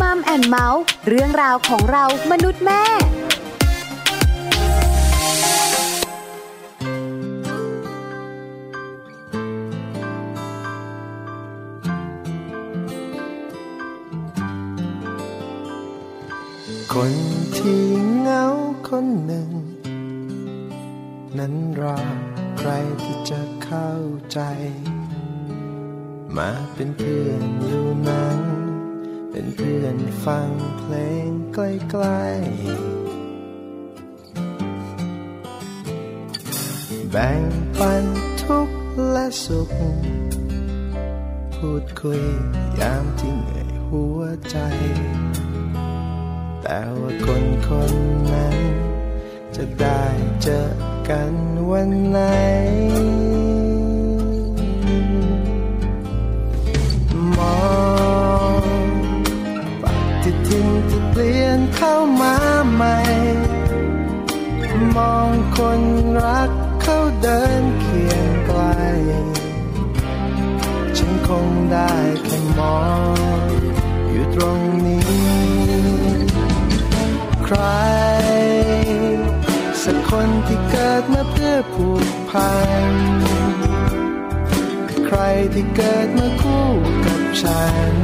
มัมแอนเมาส์เรื่องราวของเรามนุษย์แม่คนที่เหงาคนหนึ่ง นั้นรอใครที่จะเข้าใจ มาเป็นเพื่อนดูหนัง เป็นเพื่อนฟังเพลงใกล้ๆ แบ่งปันทุกข์และสุข พูดคุยยามที่เหนื่อยหัวใจ แต่ว่าคนคนนั้น จะได้เจอกันวันไหน นเข้ามาใหม่ มองคนรักเขาเดินเคียงไกล ฉันคงได้แค่มองอยู่ตรงนี้ ใคร สักคนที่เกิดมาเพื่อผูกพัน ใครที่เกิดมาคู่กับฉัน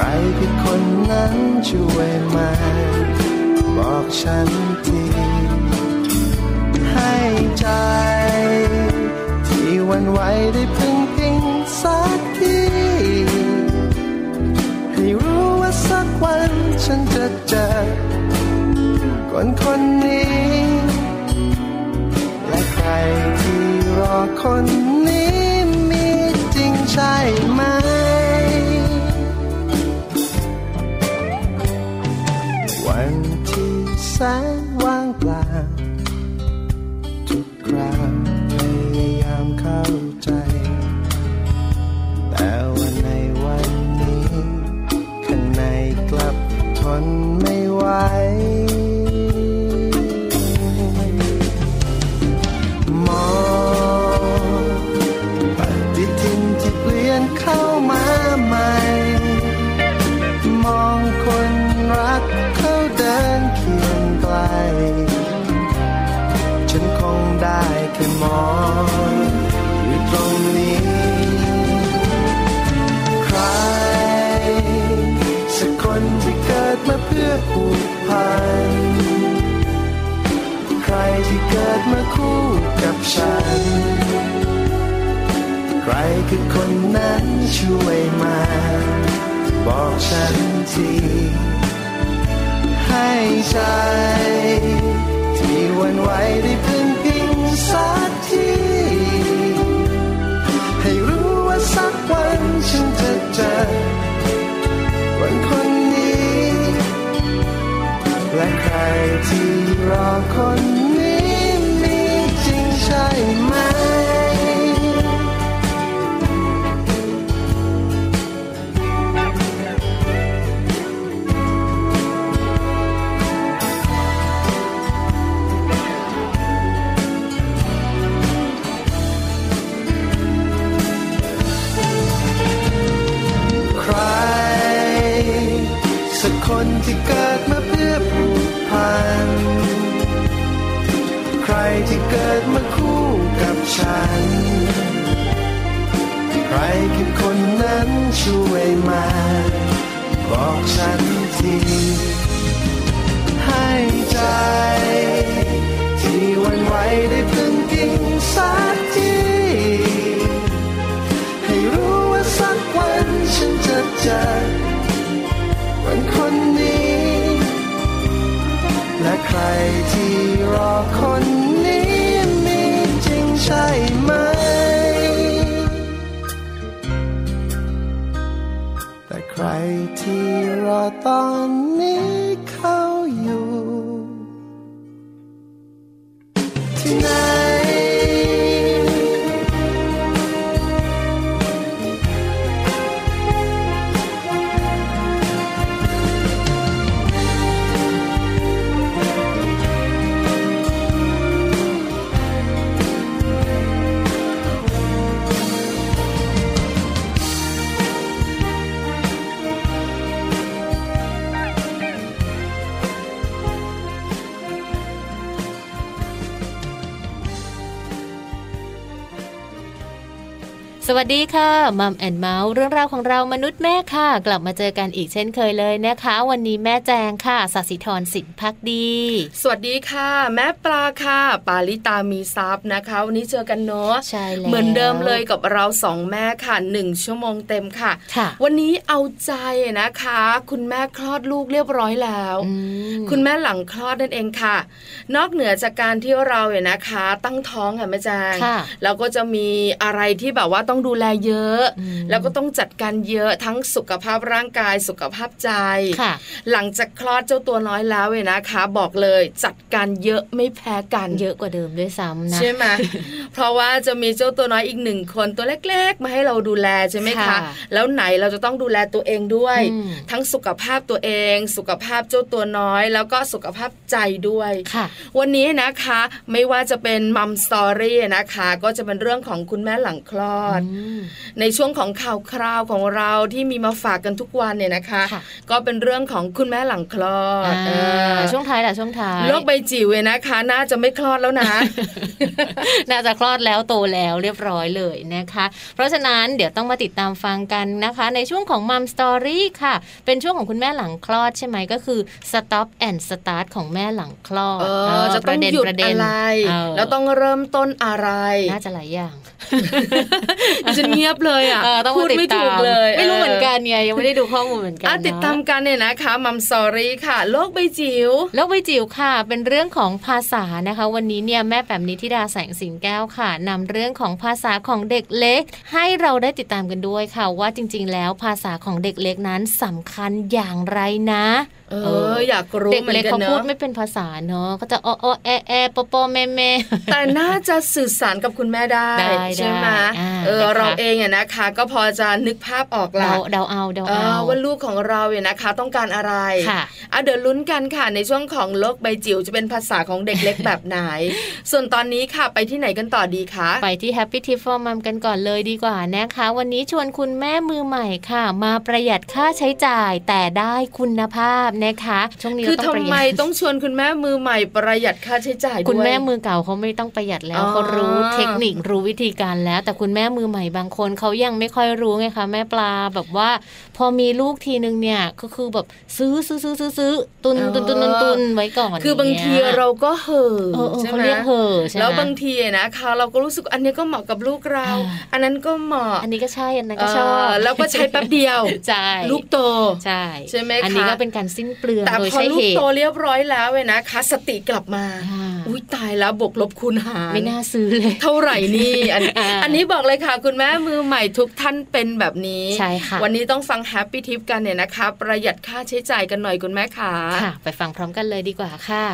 ครคือคนนั้นช่วยมาบอกฉันทีให้ใจ ที่วันไหวได้พึ่งพิงสักทีให้รู้ว่าสักวันฉันจะเจอคนคนนี้ และใครที่รอคน คือคนนั้นช่วยมา บอกฉันทีให้ใจ ที่วันไหวได้พึ่งพิงสักทีให้รู้ว่าสักวันฉันจะเจอคนคนนี้ และใครที่รอคน วัสดีค่ะมัมแอนเมาส์เรื่องราวของเรามนุษย์แม่ค่ะ กลับมาเจอกันอีกเช่นเคยเลยนะคะ วันนี้แม่แจงค่ะสัสิธรสินพักดี สวัสดีค่ะ แม่ปลาค่ะ ปาลิตามีซับนะคะ วันนี้เจอกันเนาะใช่แล้วเหมือนเดิมเลยกับเราสองแม่ค่ะหนึ่งชั่วโมงเต็มค่ะค่ะ วันนี้เอาใจนะคะ คุณแม่คลอดลูกเรียบร้อยแล้วอืมคุณแม่หลังคลอดนั่นเองค่ะ นอกเหนือจากการที่เราเนี่ยนะคะ ตั้งท้องค่ะแม่แจงค่ะแล้วก็จะมีอะไรที่แบบว่าต้องดูแลเยอะอืมแล้วก็ต้องจัดการเยอะทั้งสุขภาพร่างกายสุขภาพใจค่ะหลังจากคลอดเจ้าตัวน้อยแล้วเนี่ยนะคะ บอกเลยจัดการเยอะไม่แพ้กันเยอะกว่าเดิมด้วยซ้ำนะใช่ไหมเพราะว่าจะมีเจ้าตัวน้อยอีกหนึ่งคนตัวเล็กๆ มาให้เราดูแลใช่ไหมคะค่ะแล้วไหนเราจะต้องดูแลตัวเองด้วยอืมทั้งสุขภาพตัวเอง สุขภาพเจ้าตัวน้อย แล้วก็สุขภาพใจด้วยค่ะวันนี้นะคะไม่ว่าจะเป็นมัมสตอรี่นะคะ ก็จะเป็นเรื่องของคุณแม่หลังคลอดอืมในช่วงของข่าวคราวของเราที่มีมาฝากกันทุกวันเนี่ยนะคะค่ะก็เป็นเรื่องของคุณแม่หลังคลอดอ่าเออช่วงท้ายแหละช่วงท้ายโรคใบจิ๋วเนี่ยนะคะ น่าจะไม่คลอดแล้วนะ น่าจะคลอดแล้วโตแล้วเรียบร้อยเลยนะคะ เพราะฉะนั้นเดี๋ยวต้องมาติดตามฟังกันนะคะ ในช่วงของมัมสตอรี่ค่ะ เป็นช่วงของคุณแม่หลังคลอดใช่ไหมก็คือ stop and start ของแม่หลังคลอดเอเอออจะต้องประเด็นหยุดประเด็นอะไรเออแล้วต้องเริ่มต้นอะไร น่าจะหลายอย่างดิฉันเงียบเลยอะเออต้องพูมาดติดไม่ตาถูกมเลย ไม่รู้เหมือนกันเนี่ยยังไม่ได้ดูข้อมูลเหมือนกันอะเนอะติดตามกันเนี่ยนะคะมัมสอรี่ค่ะ โลกใบจิ๋วโลกใบจิ๋วค่ะ เป็นเรื่องของภาษานะคะ วันนี้เนี่ยแม่แปมนิธิดาแสงสิงแก้วค่ะนำเรื่องของภาษาของเด็กเล็ก ให้เราได้ติดตามกันด้วยค่ะ ว่าจริง ๆ แล้วภาษาของเด็กเล็กนั้นสำคัญอย่างไรนะ เอออยากรู้เด็กเหมือเล็กนกันเขาเนพูดอะไม่เป็นภาษาเนอะก็จะอ้ออ้อแอแอปอปอแม่แม่แต่น่าจะสื่อสารกับคุณแม่ได้ได้ใช่ไหมได้อ่าเออนะคะเราเองเนี่ยนะคะ ก็พอจะนึกภาพออกละเดาเดาเอาเดาเอเอาอว่าลูกของเราเนี่ยนะคะ ต้องการอะไรค่ะอะเดี๋ยวลุ้นกันค่ะในช่วงของโลกใบจิ๋วจะเป็นภาษาของเด็กเล็กแบบไหน ส่วนตอนนี้ค่ะไปที่ไหนกันต่อดีคะไปที่ Happy Tip for Mom กันก่อนเลยดีกว่านะคะ วันนี้ชวนคุณแม่มือใหม่ค่ะ มาประหยัดค่าใช้จ่ายแต่ได้คุณภาพนะคะช่วงนี้คือเราต้องทำประหไมยัดต้องชวนคุณแม่มือใหม่ประหยัดค่าใช้จ่ายด้วยคุณแม่มือเก่าเขาไม่ต้องประหยัดแล้วอ๋อเขารู้เทคนิครู้วิธีการแล้ว แต่คุณแม่มือใหม่บางคนเขายังไม่ค่อยรู้ไงคะแม่ปลาแบบว่า พอมีลูกทีนึงเนี่ยก็คือแบบซื้อซื้อซื้อซื้อซื้อตุนตุนตุนตุนตุนไว้ก่อนคือบางทีย่ยเราก็เห่อเออเออใช่เขาไหมเรียกเหอะใช่ไหมแล้วบางทีนะคะเราก็รู้สึกอันนี้ก็เหมาะกับลูกเราอ่าอันนั้นก็เหมาะ อันนี้ก็ใช่อันนั้นก็ชอบเแล้วก็ใช้แป๊บเดียวใช่ลูกโตใช่ใช่ไหมอันนี้คะก็เป็นการสิ้นเปลืองแต่โดยพอใช้ลูเหกตุโตเรียบร้อยแล้วเว้ยนะคะ สติกลับมาอ่าอุ้ยตายแล้วบวกลบคูณหารไม่น่าซื้อเลย เท่าไหร่นี่อันอ่าอันนี้บอกเลยค่ะ คุณแม่มือใหม่ทุกท่านเป็นแบบนี้ใช่ค่ะวันนี้ต้องฟังแฮปปี้ทิปกันเนี่ยนะคะ ประหยัดค่าใช้จ่ายกันหน่อยคุณแม่ขาค่ะ ไปฟังพร้อมกันเลยดีกว่าค่ะ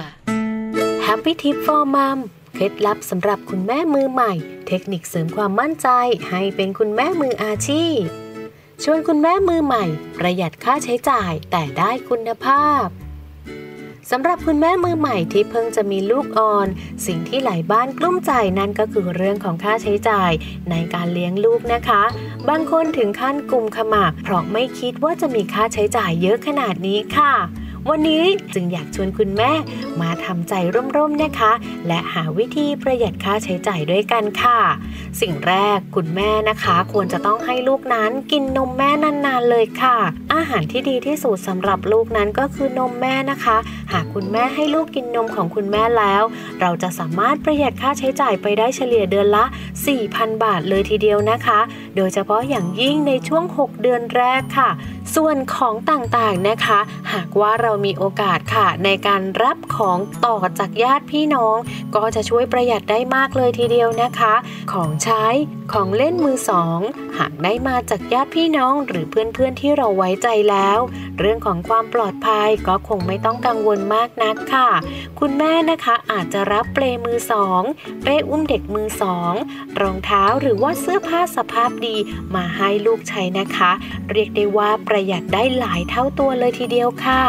Happy Tip for Mom เคล็ดลับสำหรับคุณแม่มือใหม่ เทคนิคเสริมความมั่นใจให้เป็นคุณแม่มืออาชีพ ชวนคุณแม่มือใหม่ ประหยัดค่าใช้จ่ายแต่ได้คุณภาพสำหรับคุณแม่มือใหม่ที่เพิ่งจะมีลูกอ่อน สิ่งที่หลายบ้านกลุ้มใจนั่นก็คือเรื่องของค่าใช้จ่าย ในการเลี้ยงลูกนะคะ บางคนถึงขั้นกลุ่มขมับเพราะไม่คิดว่าจะมีค่าใช้จ่ายเยอะขนาดนี้ค่ะ วันนี้จึงอยากชวนคุณแม่มาทำใจร่มๆนะคะ และหาวิธีประหยัดค่าใช้จ่ายด้วยกันค่ะ สิ่งแรกคุณแม่นะคะ ควรจะต้องให้ลูกนั้นกินนมแม่นานๆเลยค่ะ อาหารที่ดีที่สุดสำหรับลูกนั้นก็คือนมแม่นะคะ หากคุณแม่ให้ลูกกินนมของคุณแม่แล้ว เราจะสามารถประหยัดค่าใช้จ่ายไปได้เฉลี่ยเดือนละ 4,000 บาทเลยทีเดียวนะคะ โดยเฉพาะอย่างยิ่งในช่วง 6 เดือนแรกค่ะ ส่วนของต่างๆนะคะ หากว่าเรามีโอกาสค่ะ ในการรับของต่อจากญาติพี่น้อง ก็จะช่วยประหยัดได้มากเลยทีเดียวนะคะ ของใช้ของเล่นมือสองหากได้มาจากญาติพี่น้องหรือเพื่อนๆที่เราไว้ใจแล้ว เรื่องของความปลอดภัยก็คงไม่ต้องกังวลมากนักค่ะ คุณแม่นะคะอาจจะรับเปลมือสองเป้อุ้มเด็กมือสองรองเท้าหรือว่าเสื้อผ้าสภาพดีมาให้ลูกใช้นะคะ เรียกได้ว่าประหยัดได้หลายเท่าตัวเลยทีเดียวค่ะ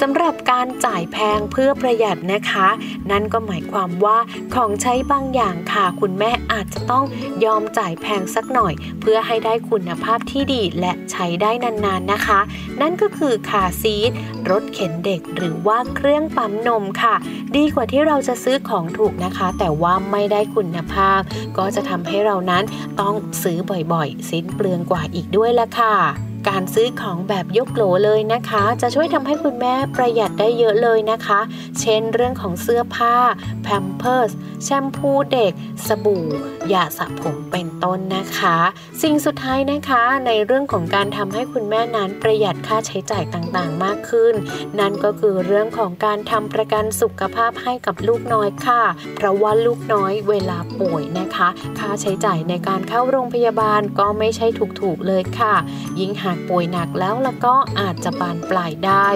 สำหรับการจ่ายแพงเพื่อประหยัดนะคะ นั่นก็หมายความว่าของใช้บางอย่างค่ะ คุณแม่อาจจะต้องยอมจ่ายแพงสักหน่อย เพื่อให้ได้คุณภาพที่ดีและใช้ได้นาน ๆนะคะ นั่นก็คือคาซีทรถเข็นเด็กหรือว่าเครื่องปั๊มนมค่ะ ดีกว่าที่เราจะซื้อของถูกนะคะ แต่ว่าไม่ได้คุณภาพ ก็จะทำให้เรานั้นต้องซื้อบ่อยๆ สิ้นเปลืองกว่าอีกด้วยละค่ะ การซื้อของแบบยกโหลเลยนะคะ จะช่วยทำให้คุณแม่ประหยัดได้เยอะเลยนะคะ เช่นเรื่องของเสื้อผ้าแพมเพิร์สแชมพูเด็ก สบู่ยาสระผมเป็นต้นนะคะ สิ่งสุดท้ายนะคะในเรื่องของการทำให้คุณแม่นั้นประหยัดค่าใช้จ่ายต่างๆ มากขึ้น นั่นก็คือเรื่องของการทำประกันสุขภาพให้กับลูกน้อยค่ะ เพราะว่าลูกน้อยเวลาป่วยนะคะ ค่าใช้จ่ายในการเข้าโรงพยาบาลก็ไม่ใช่ถูกๆเลยค่ะ ยิ่งหาากป่วยหนักแล้วแล้วก็อาจจะบานปลายได้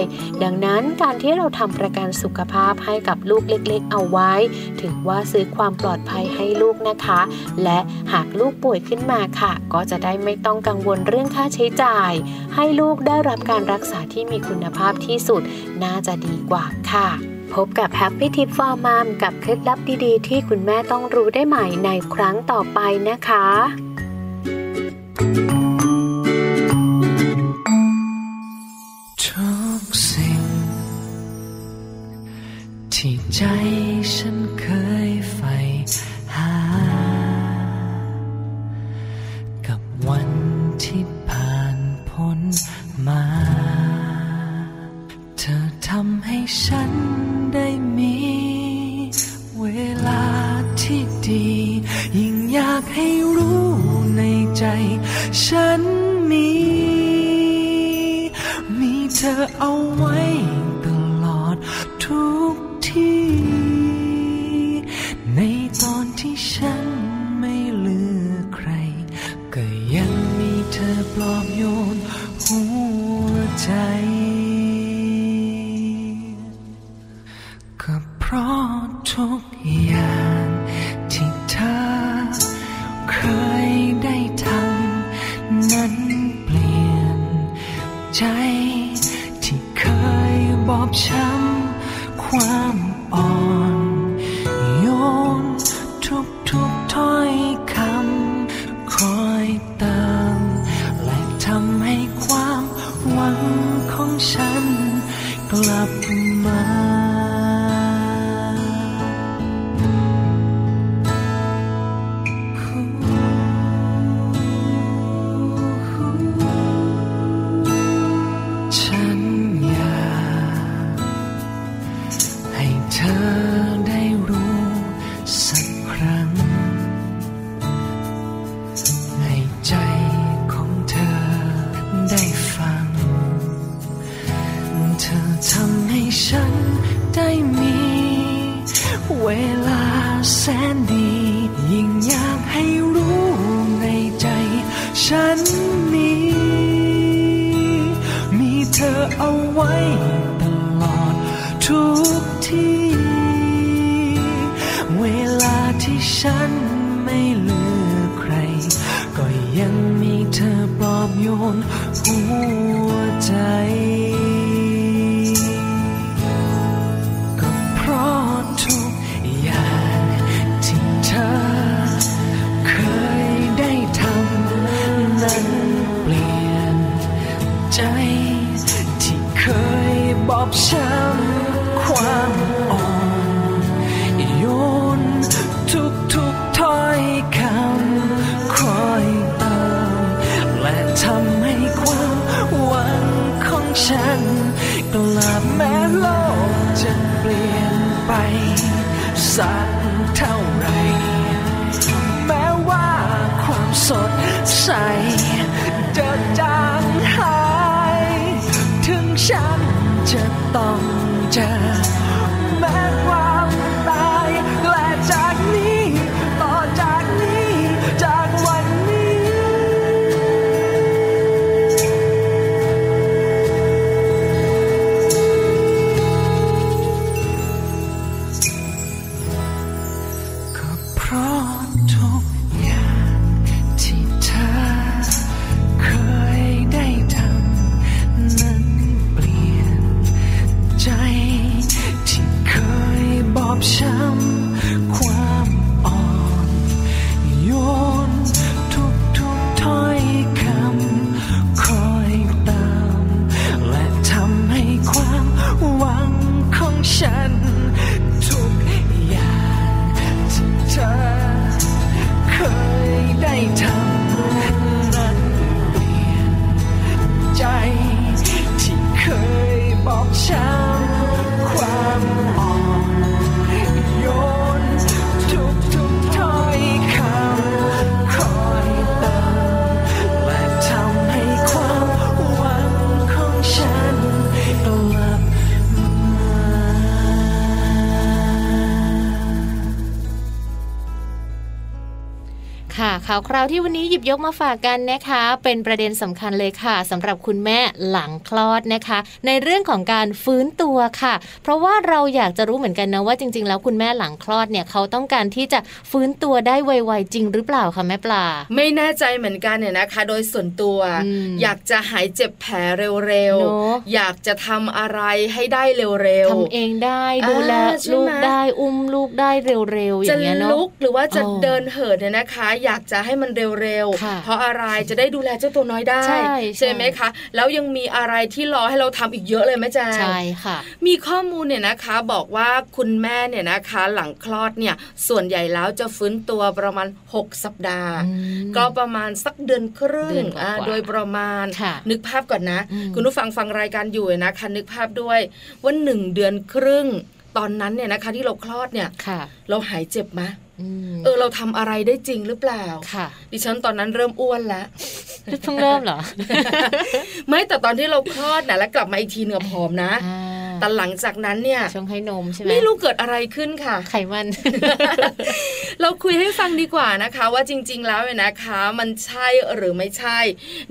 ดังนั้นการที่เราทำประกันสุขภาพให้กับลูกเล็กๆ เอาไว้ ถือว่าซื้อความปลอดภัยให้ลูกนะคะ และหากลูกป่วยขึ้นมาค่ะ ก็จะได้ไม่ต้องกังวลเรื่องค่าใช้จ่าย ให้ลูกได้รับการรักษาที่มีคุณภาพที่สุด น่าจะดีกว่าค่ะพบกับ Happy Tip for Mom กับเคล็ดลับดีๆ ที่คุณแม่ต้องรู้ได้ใหม่ในครั้งต่อไปนะคะ ให้ความหวังของฉันกลับมา จะ ที่วันนี้ห ยิบยกมาฝากกันนะคะ เป็นประเด็นสำคัญเลยค่ะสำหรับคุณแม่หลังคลอดนะคะ ในเรื่องของการฟื้นตัวค่ะ เพราะว่าเราอยากจะรู้เหมือนกันนะว่าจริง ๆ แล้วคุณแม่หลังคลอดเนี่ยเขาต้องการที่จะฟื้นตัวได้ไวๆจริงหรือเปล่าคะแม่ปลา ไม่แน่ใจเหมือนกันเนี่ยนะคะ โดยส่วนตัวอืมอยากจะหายเจ็บแผลเร็วเนอะๆอยากจะทำอะไรให้ได้เร็วทำเองได้ดูแลอ่าใช่ไหมลูกได้อุ้มลูกได้เร็วๆอจะย่างเงี้ยเนาะลุกหรือว่าจะอ๋อเดินเหินเนี่ยนะคะ อยากจะให้มันเร็วค่ะๆเพราะอะไรจะได้ดูแลเจ้าตัวน้อยได้ ใช่ใช่ไหมคะ แล้วยังมีอะไรที่รอให้เราทำอีกเยอะเลยแม่แจงใช่ค่ะ มีข้อมูลเนี่ยนะคะ บอกว่าคุณแม่เนี่ยนะคะ หลังคลอดเนี่ยส่วนใหญ่แล้วจะฟื้นตัวประมาณ 6 สัปดาห์อืมก็ประมาณสักเดือนครึ่เดืงอนกว่าๆอ่าโดยประมาณค่ะนึกภาพก่อนนะอืมคุณผู้ฟังฟังรายการอยู่นะคะนึกภาพด้วยว่าหนึ่งเดือนครึ่งตอนนั้นเนี่ยนะคะที่เราคลอดเนี่ยค่ะเราหายเจ็บไหมอืม เออเราทำอะไรได้จริงหรือเปล่าค่ะ ดิฉันตอนนั้นเริ่มอ้วนแล้วเพิ่งเริ่มเหรอ ไม่แต่ตอนที่เราคลอดนะแล้วกลับมาอีกทีเนื้อผอมนะอ่าแต่หลังจากนั้นเนี่ยช่วงให้นมใช่ไหมไม่รู้เกิดอะไรขึ้นค่ะ ไขมัน เราคุยให้ฟังดีกว่านะคะ ว่าจริง ๆ แล้วเนี่ยนะคะ มันใช่หรือไม่ใช่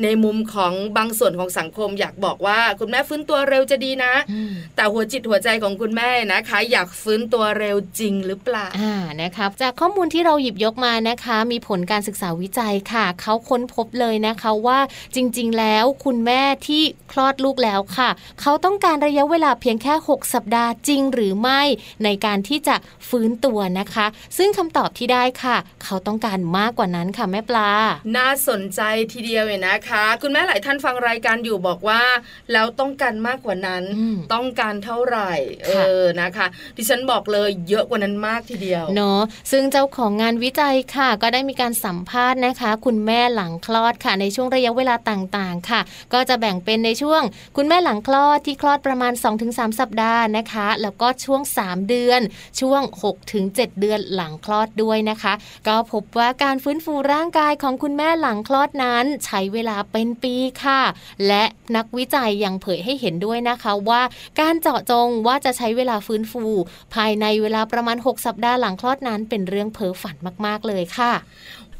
ในมุมของบางส่วนของสังคม อยากบอกว่าคุณแม่ฟื้นตัวเร็วจะดีนะอืมแต่หัวจิตหัวใจของคุณแม่นะคะ อยากฟื้นตัวเร็วจริงหรือเปล่าอ่านะครับจากข้อมูลที่เราหยิบยกมานะคะ มีผลการศึกษาวิจัยค่ะ เขาค้นพบเลยนะคะว่าจริง ๆ แล้วคุณแม่ที่คลอดลูกแล้วค่ะ เขาต้องการระยะเวลาเพียงแค่ 6 สัปดาห์จริงหรือไม่ในการที่จะฟื้นตัวนะคะ ซึ่งคำตอบที่ได้ค่ะ เขาต้องการมากกว่านั้นค่ะแม่ปลา น่าสนใจทีเดียวเนี่ยนะคะ คุณแม่หลายท่านฟังรายการอยู่บอกว่า แล้วต้องการมากกว่านั้นอืมต้องการเท่าไหร่เอค่ะอนะคะ ดิฉันบอกเลยเยอะกว่านั้นมากทีเดียวเนาะซึ่งเจ้าของงานวิจัยค่ะ ก็ได้มีการสัมภาษณ์นะคะ คุณแม่หลังคลอดค่ะ ในช่วงระยะเวลาต่างๆ ค่ะ ก็จะแบ่งเป็นในช่วง คุณแม่หลังคลอดที่คลอดประมาณ 2-3 สัปดาห์นะคะ แล้วก็ช่วง 3 เดือน ช่วง 6-7 เดือนหลังคลอดด้วยนะคะ ก็พบว่าการฟื้นฟูร่างกายของคุณแม่หลังคลอดนั้นใช้เวลาเป็นปีค่ะ และนักวิจัยยังเผยให้เห็นด้วยนะคะว่าการเจาะจงว่าจะใช้เวลาฟื้นฟู ภายในเวลาประมาณ 6 สัปดาห์หลังคลอดนั้นเป็นเรื่องเพ้อฝันมาก ๆ เลยค่ะ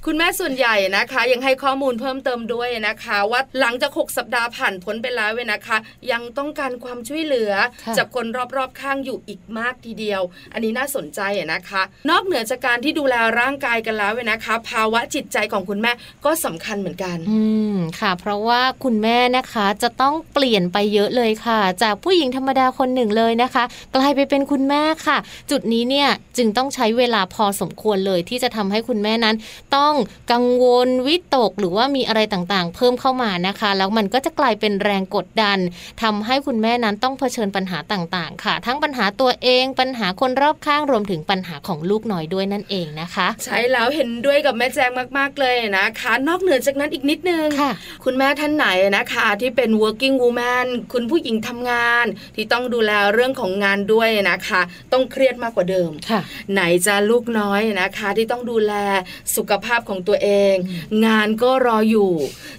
คุณแม่ส่วนใหญ่นะคะ ยังให้ข้อมูลเพิ่มเติมด้วยนะคะ ว่าหลังจาก 6 สัปดาห์ผ่านพ้นไปแล้วเว้ยนะคะ ยังต้องการความช่วยเหลือค่ะจากคนรอบๆข้างอยู่อีกมากทีเดียว อันนี้น่าสนใจอะนะคะ นอกเหนือจากการที่ดูแลร่างกายกันแล้วเว้ยนะคะ ภาวะจิตใจของคุณแม่ก็สำคัญเหมือนกัน อืมค่ะ เพราะว่าคุณแม่นะคะจะต้องเปลี่ยนไปเยอะเลยค่ะ จากผู้หญิงธรรมดาคนหนึ่งเลยนะคะ กลายไปเป็นคุณแม่ค่ะ จุดนี้เนี่ยจึงต้องใช้เวลาพอสมควรเลยที่จะทำให้คุณแม่นั้นต้องกังวลวิตก หรือว่ามีอะไรต่างๆ เพิ่มเข้ามานะคะ แล้วมันก็จะกลายเป็นแรงกดดันทำให้คุณแม่นั้นต้องเผชิญปัญหาต่างๆ ค่ะ ทั้งปัญหาตัวเองปัญหาคนรอบข้างรวมถึงปัญหาของลูกน้อยด้วยนั่นเองนะคะ ใช่แล้วเห็นด้วยกับแม่แจงมากๆเลยนะคะ นอกเหนือจากนั้นอีกนิดนึงค่ะคุณแม่ท่านไหนนะคะ ที่เป็น working woman คุณผู้หญิงทำงาน ที่ต้องดูแลเรื่องของงานด้วยนะคะ ต้องเครียดมากกว่าเดิมค่ะไหนจะลูกน้อยนะคะ ที่ต้องดูแลสุขภาพของตัวเอง งานก็รออยู่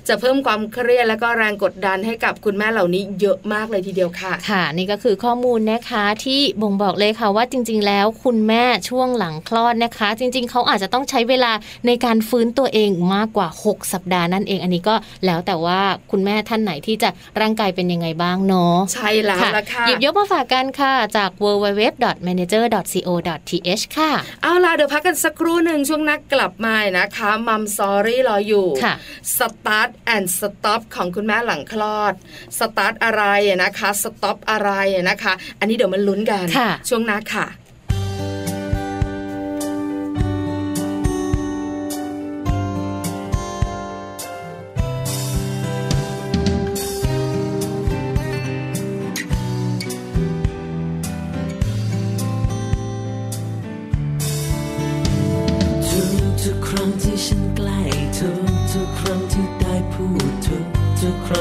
จะเพิ่มความเครียดและก็แรงกดดันให้กับคุณแม่เหล่านี้เยอะมากเลยทีเดียวค่ะ ค่ะ นี่ก็คือข้อมูลนะคะที่บ่งบอกเลยค่ะว่าจริง ๆ แล้วคุณแม่ช่วงหลังคลอดนะคะ จริง ๆ เขาอาจจะต้องใช้เวลาในการฟื้นตัวเองมากกว่า 6 สัปดาห์นั่นเอง อันนี้ก็แล้วแต่ว่าคุณแม่ท่านไหนที่จะร่างกายเป็นยังไงบ้างเนาะใช่แล้วละค่ะหยิบยกมาฝากกันค่ะจาก www.manager.co.th ค่ะ เอาล่ะเดี๋ยวพักกันสักครู่หนึ่งช่วงหน้ากลับมานะคะ Mom Story รออยู่ค่ะ start and stop ของคุณแม่หลังคลอดสตาร์ทอะไรนะคะ stop อะไรนะคะ อันนี้เดี๋ยวมาลุ้นกันค่ะช่วงหน้าค่ะ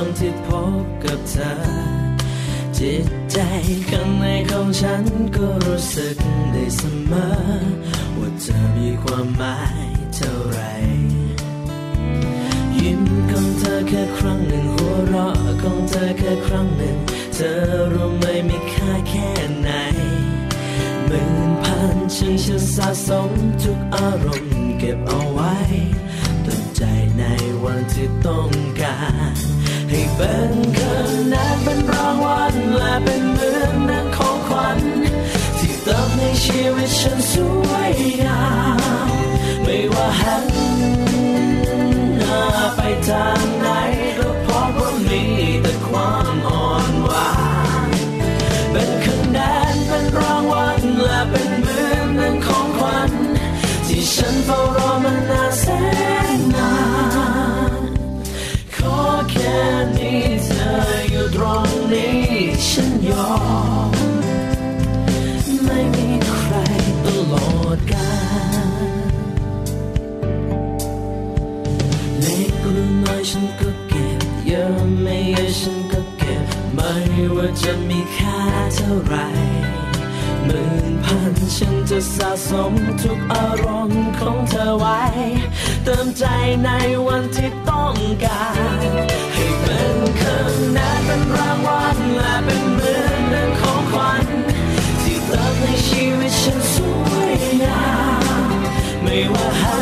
งที่พบกับเธอ จิตใจข้างในของฉันก็รู้สึกได้เสมอ ว่าเธอมีความหมายเท่าไร ยิ้มของเธอแค่ครั้งหนึ่งหัวเราะของเธอแค่ครั้งหนึ่ง เธอรู้ไหมมีค่าแค่ไหนหมื่นพันฉันสะสมทุกอารมณ์เก็บเอาไว้ต่อใจในวันที่ต้องการ ให้เป็นคะแนนเป็นรางวัลและเป็นเหมือนนักของขวัญที่เติมในชีวิตฉันสวยงามไม่ว่าหันหน้าไปทางไหนก็พบว่ามีแต่ความอ่อนหวานเป็นคะแนนเป็นรางวัลและเป็นเหมือนหนึ่งของขวัญที่ฉันเฝ้ารอมานานแสน ตรงนี้ฉันยอม ไม่มีใครตลอดกาลเล็กหรือน้อยฉันก็เก็บเยอะไม่เยอะฉันก็เก็บ ไม่ว่าจะมีค่าเท่าไหรหมื่นพันฉันจะสะสมทุกอารมณ์ของเธอไว้ เติมใจในวันที่ต้องการ เป็นคะแนนเป็นรางวัลและเป็นเหมือนหนึ่งของขวัญที่เติมให้ชีวิตฉันสวยงามไม่ว่าหัน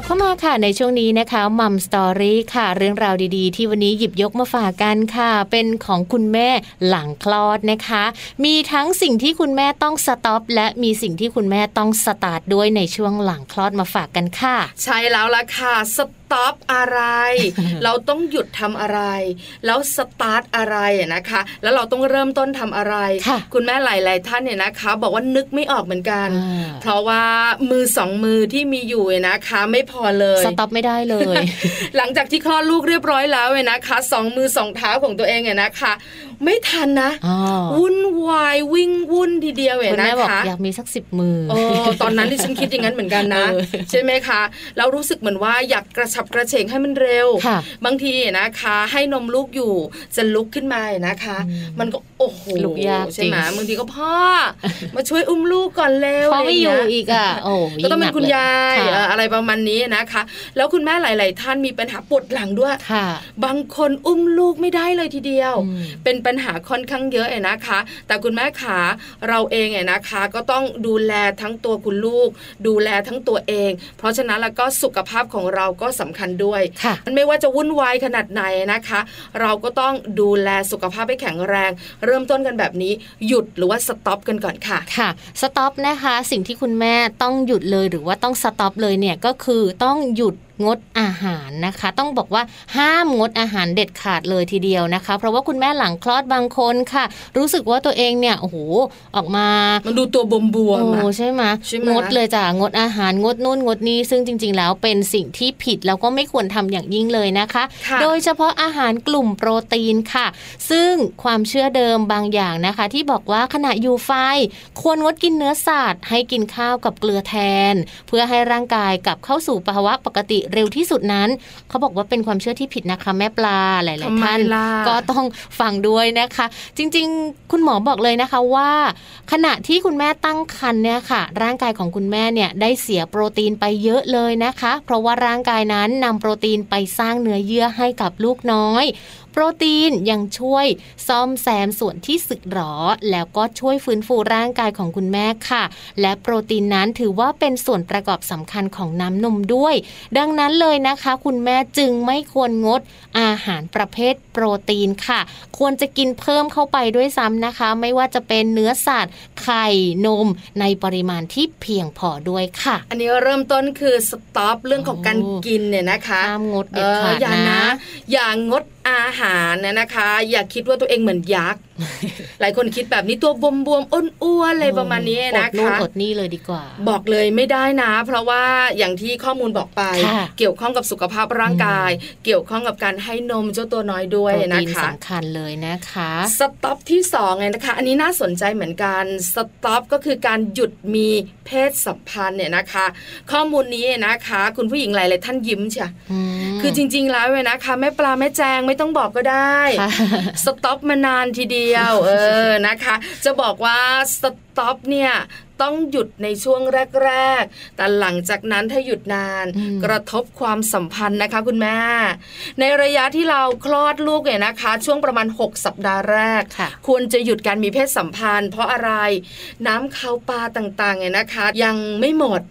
ลับเข้ามาค่ะในช่วงนี้นะคะ Mom Story ค่ะ เรื่องราวดีๆ ที่วันนี้หยิบยกมาฝากกันค่ะ เป็นของคุณแม่หลังคลอดนะคะ มีทั้งสิ่งที่คุณแม่ต้อง stop และมีสิ่งที่คุณแม่ต้องสตาร์ทด้วยในช่วงหลังคลอดมาฝากกันค่ะ ใช่แล้วล่ะค่ะ stop อะไร เราต้องหยุดทำอะไร แล้วสตาร์ทอะไรนะคะ แล้วเราต้องเริ่มต้นทำอะไรค่ะคุณแม่หลาย ๆ ท่านเนี่ยนะคะ บอกว่านึกไม่ออกเหมือนกันอ่าเพราะว่ามือสองมือที่มีอยู่เนี่ยนะคะไม่พอเลยสต็อปไม่ได้เลย หลังจากที่คลอดลูกเรียบร้อยแล้วเนี่ยนะคะสองมือสองเท้าของตัวเองเนี่ยนะคะ ไม่ทันนะอ๋อวุ่นวายวิ่งวุ่นทีเดียวเนี่ยคุณนะแม่บอกคะอยากมีสักสิบมือโอ้ตอนนั้นที่ฉันคิดอย่างนั้นเหมือนกันนะเออใช่ไหมคะแล้วรู้สึกเหมือนว่าอยากกระฉับกระเฉงให้มันเร็วค่ะบางทีนะคะ ให้นมลูกอยู่จะลุกขึ้นมานะคะ มันก็โอ้โหลุกยากใช่ไหมจริงบางทีก็พ่อ มาช่วยอุ้มลูกก่อนเร็วพอไม่อยู่ะรางอีเงี้กอะโอ้ก็ต้องเป็นคุณยายค่ะเอ่ออะไรประมาณนี้นะคะ แล้วคุณแม่หลาย ๆ ท่านมีปัญหาปวดหลังด้วยค่ะบางคนอุ้มลูกไม่ได้เลยทีเดียวอืมเป็นปัญหาค่อนข้างเยอะเองนะคะ แต่คุณแม่ขาเราเองเนี่ยนะคะ ก็ต้องดูแลทั้งตัวคุณลูก ดูแลทั้งตัวเอง เพราะฉะนั้นแล้วก็สุขภาพของเราก็สำคัญด้วยค่ะมันไม่ว่าจะวุ่นวายขนาดไหนนะคะ เราก็ต้องดูแลสุขภาพให้แข็งแรง เริ่มต้นกันแบบนี้หยุดหรือว่า stop กันก่อนค่ะค่ะ stop นะคะ สิ่งที่คุณแม่ต้องหยุดเลยหรือว่าต้อง stopเลยเนี่ยก็คือต้องหยุด งดอาหารนะคะ ต้องบอกว่าห้ามงดอาหารเด็ดขาดเลยทีเดียวนะคะ เพราะว่าคุณแม่หลังคลอดบางคนค่ะ รู้สึกว่าตัวเองเนี่ยโอ้โหออกมามันดูตัวบวมบวมโอ้ๆอะใช่ไหมใช่ไหมงดเลยจ้ะงดอาหารงดนู่นงดนี่ซึ่งจริง ๆ แล้วเป็นสิ่งที่ผิดแล้วก็ไม่ควรทำอย่างยิ่งเลยนะคะค่ะโดยเฉพาะอาหารกลุ่มโปรตีนค่ะ ซึ่งความเชื่อเดิมบางอย่างนะคะ ที่บอกว่าขณะอยู่ไฟ ควรงดกินเนื้อสัตว์ให้กินข้าวกับเกลือแทน เพื่อให้ร่างกายกลับเข้าสู่ภาวะปกติเร็วที่สุดนั้น เขาบอกว่าเป็นความเชื่อที่ผิดนะคะ แม่ปลาหลายทำๆไมท่านล่ะก็ต้องฟังด้วยนะคะ จริง ๆ คุณหมอบอกเลยนะคะว่า ขณะที่คุณแม่ตั้งครรภ์เนี่ยค่ะ ร่างกายของคุณแม่เนี่ยได้เสียโปรตีนไปเยอะเลยนะคะ เพราะว่าร่างกายนั้นนำโปรตีนไปสร้างเนื้อเยื่อให้กับลูกน้อย โปรตีนยังช่วยซ่อมแซมส่วนที่สึกหรอ แล้วก็ช่วยฟื้นฟูร่างกายของคุณแม่ค่ะ และโปรตีนนั้นถือว่าเป็นส่วนประกอบสำคัญของน้ำนมด้วย ดังนั้นเลยนะคะ คุณแม่จึงไม่ควรงดอาหารประเภทโปรตีนค่ะ ควรจะกินเพิ่มเข้าไปด้วยซ้ำนะคะ ไม่ว่าจะเป็นเนื้อสัตว์ไข่นม ในปริมาณที่เพียงพอด้วยค่ะ อันนี้เริ่มต้นคือสต็อปเรื่องของการโอ้กินเนี่ยนะคะห้ามงดเอเด็ดอขาดอย่านะนะ อย่างงดอาหารเนี่ยนะคะ อย่าคิดว่าตัวเองเหมือนยักษ์ หลายคนคิดแบบนี้ตัวบวมบวมๆอ้วนๆอะไรประมาณนี้อนะดนู่นคะอดนี่เลยดีกว่า บอกเลยไม่ได้นะ เพราะว่าอย่างที่ข้อมูลบอกไปค่ะเกี่ยวข้องกับสุขภาพร่างกาย เกี่ยวข้องกับการให้นมเจ้าตัวน้อยด้วยโปรนะตีนคะสำคัญเลยนะคะสต็อปที่สองไงนะคะ อันนี้น่าสนใจเหมือนกันสต็อปก็คือการหยุดมีเพศสัมพันธ์เนี่ยนะคะ ข้อมูลนี้นะคะ คุณผู้หญิงหลายๆท่านยิ้มใช่มคือจริง ๆ แล้วเว้ยนะคะแม่ปลาแม่แจงไม่ต้องบอกก็ได้ค่ะสต็อปมานานทีเดียว เออนะคะ จะบอกว่าสต็อปเนี่ย ต้องหยุดในช่วงแรก ๆ แต่หลังจากนั้นถ้าหยุดนานอืมกระทบความสัมพันธ์นะคะคุณแม่ ในระยะที่เราคลอดลูกเนี่ยนะคะ ช่วงประมาณ 6 สัปดาห์แรกค่ะควรจะหยุดการมีเพศสัมพันธ์ เพราะอะไรน้ำเข้าปลาต่างๆเนี่ยนะคะ ยังไม่หมด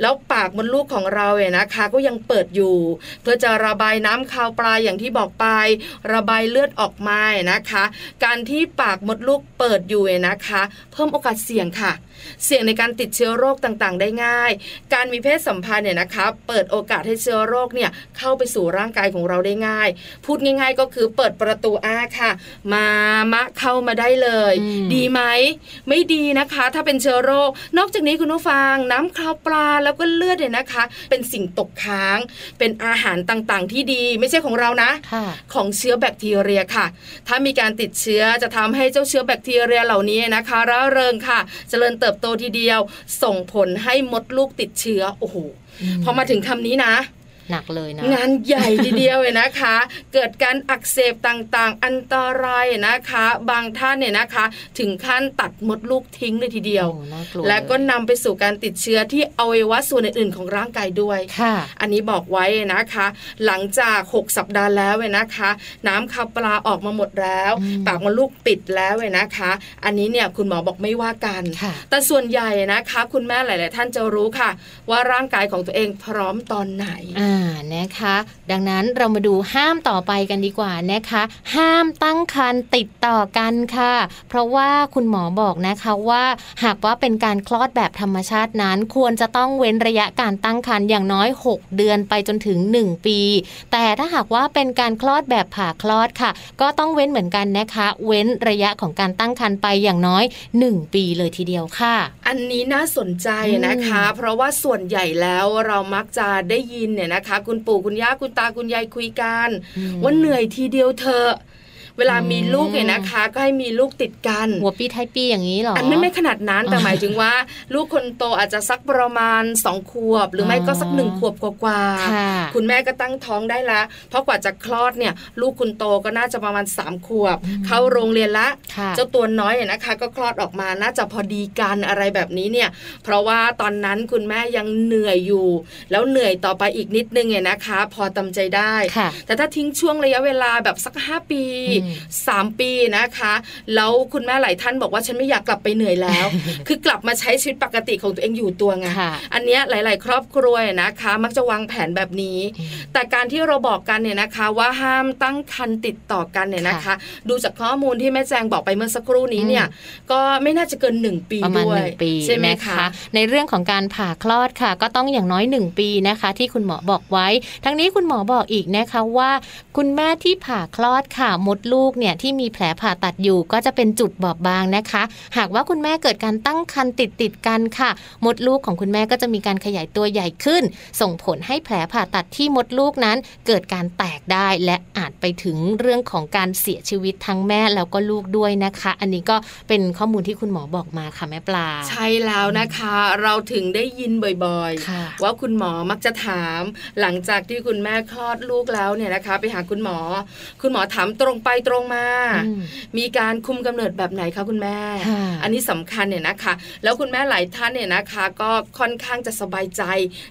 แล้วปากมดลูกของเราเนี่ยนะคะ ก็ยังเปิดอยู่ เพื่อจะระบายน้ำคาวปลาอย่างที่บอกไป ระบายเลือดออกมาเนี่ยนะคะ การที่ปากมดลูกเปิดอยู่เนี่ยนะคะ เพิ่มโอกาสเสี่ยงค่ะเสี่ยงในการติดเชื้อโรคต่างๆ ได้ง่าย การมีเพศสัมพันธ์เนี่ยนะคะเปิดโอกาสให้เชื้อโรคเนี่ยเข้าไปสู่ร่างกายของเราได้ง่าย พูดง่าย ๆ ก็คือเปิดประตูอ้าค่ะ มามะเข้ามาได้เลยอืมดีไหมไม่ดีนะคะ ถ้าเป็นเชื้อโรค นอกจากนี้คุณผู้ฟัง น้ำคาวปลาแล้วก็เลือดเนี่ยนะคะ เป็นสิ่งตกค้าง เป็นอาหารต่างๆ ที่ดีไม่ใช่ของเรานะค่ะของเชื้อแบคทีเรียค่ะ ถ้ามีการติดเชื้อจะทำให้เจ้าเชื้อแบคทีเรียเหล่านี้นะคะร่าเริงค่ะเจริญเติบโตทีเดียว ส่งผลให้มดลูกติดเชื้อโอ้โหพอมาถึงคำนี้นะ หนักเลยนะงานใหญ่ทีเดียวเลยนะคะ เกิดการอักเสบต่างๆ อันตรายนะคะ บางท่านเนี่ยนะคะ ถึงขั้นตัดมดลูกทิ้งเลยทีเดียวโอ้น่ากลัวและก็เยนำไปสู่การติดเชื้อที่อวัยวะส่วนอื่นๆของร่างกายด้วยค่ะ อันนี้บอกไว้นะคะ หลังจาก 6 สัปดาห์แล้วเว้ยนะคะ น้ำคาวปลาออกมาหมดแล้วอืมปากมดลูกปิดแล้วเว้ยนะคะ อันนี้เนี่ยคุณหมอบอกไม่ว่ากันค่ะแต่ส่วนใหญ่นะคะ คุณแม่หลาย ๆ ท่านจะรู้ค่ะ ว่าร่างกายของตัวเองพร้อมตอนไหนอ่านะคะ ดังนั้นเรามาดูห้ามต่อไปกันดีกว่านะคะ ห้ามตั้งครรภ์ติดต่อกันค่ะ เพราะว่าคุณหมอบอกนะคะว่าหากว่าเป็นการคลอดแบบธรรมชาตินั้น ควรจะต้องเว้นระยะการตั้งครรภ์อย่างน้อย 6 เดือนไปจนถึง 1 ปี แต่ถ้าหากว่าเป็นการคลอดแบบผ่าคลอดค่ะ ก็ต้องเว้นเหมือนกันนะคะ เว้นระยะของการตั้งครรภ์ไปอย่างน้อย 1 ปีเลยทีเดียวค่ะ อันนี้น่าสนใจนะคะ เพราะว่าส่วนใหญ่แล้วเรามักจะได้ยินเนี่ยนะคะ คุณปู่คุณย่าคุณตาคุณยายคุยกันอืมว่าเหนื่อยทีเดียวเธอะ เวลามีอืมลูกเนี่ยนะคะ ก็ให้มีลูกติดกัน หัวปีไทยปีอย่างนี้เหรออัอันไม่ไม่ขนาดนั้นแต่อ๋อหมายถึงว่า ลูกคนโตอาจจะสักประมาณสองขวบ หรือไม่ก็สักหนึ่งขวบกว่าๆค่ะคุณแม่ก็ตั้งท้องได้ละ เพราะกว่าจะคลอดเนี่ย ลูกคุณโตก็น่าจะประมาณ3ามขวบ เข้าโรงเรียนละค่ะเจ้าตัวน้อยเนี่ยนะคะ ก็คลอดออกมาน่าจะพอดีกันอะไรแบบนี้เนี่ย เพราะว่าตอนนั้นคุณแม่ยังเหนื่อยอยู่ แล้วเหนื่อยต่อไปอีกนิดนึงเนี่ยนะคะ พอตำใจได้ค่ะแต่ถ้าทิ้งช่วงระยะเวลาแบบสัก 5 ปีอือืมสามปีนะคะ แล้วคุณแม่หลายท่านบอกว่าฉันไม่อยากกลับไปเหนื่อยแล้ว คือกลับมาใช้ชีวิตปกติของตัวเองอยู่ตัวไงค่ะอันเนี้ยหลาย ๆ ครอบครัวนะคะ มักจะวางแผนแบบนี้ แต่การที่เราบอกกันเนี่ยนะคะ ว่าห้ามตั้งคันติดต่อกันเนี่ยนะคะ ดูจากข้อมูลที่แม่แจงบอกไปเมื่อสักครู่นี้เนี่ยก็ไม่น่าจะเกินหนึ่งปีประมาณด้วยหนึ่งปีใช่ไหมนะคะในเรื่องของการผ่าคลอดค่ะ ก็ต้องอย่างน้อยหนึ่งปีนะคะ ที่คุณหมอบอกไว้ ทั้งนี้คุณหมอบอกอีกนะคะว่า คุณแม่ที่ผ่าคลอดค่ะมดลูกเนี่ยที่มีแผลผ่าตัดอยู่ก็จะเป็นจุดบอบบางนะคะ หากว่าคุณแม่เกิดการตั้งครรภ์ติดติดๆกันค่ะ มดลูกของคุณแม่ก็จะมีการขยายตัวใหญ่ขึ้น ส่งผลให้แผลผ่าตัดที่มดลูกนั้น เกิดการแตกได้และอาจไปถึงเรื่องของการเสียชีวิตทั้งแม่แล้วก็ลูกด้วยนะคะ อันนี้ก็เป็นข้อมูลที่คุณหมอบอกมาค่ะแม่ปลา ใช่แล้วนะคะ เราถึงได้ยินบ่อยค่ะๆว่าคุณหมอมักจะถาม หลังจากที่คุณแม่คลอดลูกแล้วเนี่ยนะคะ ไปหาคุณหมอ คุณหมอถามตรงไปตรงมาอืมมีการคุมกำเนิดแบบไหนคะคุณแม่ค่ะอันนี้สำคัญเนี่ยนะคะ แล้วคุณแม่หลายท่านเนี่ยนะคะ ก็ค่อนข้างจะสบายใจ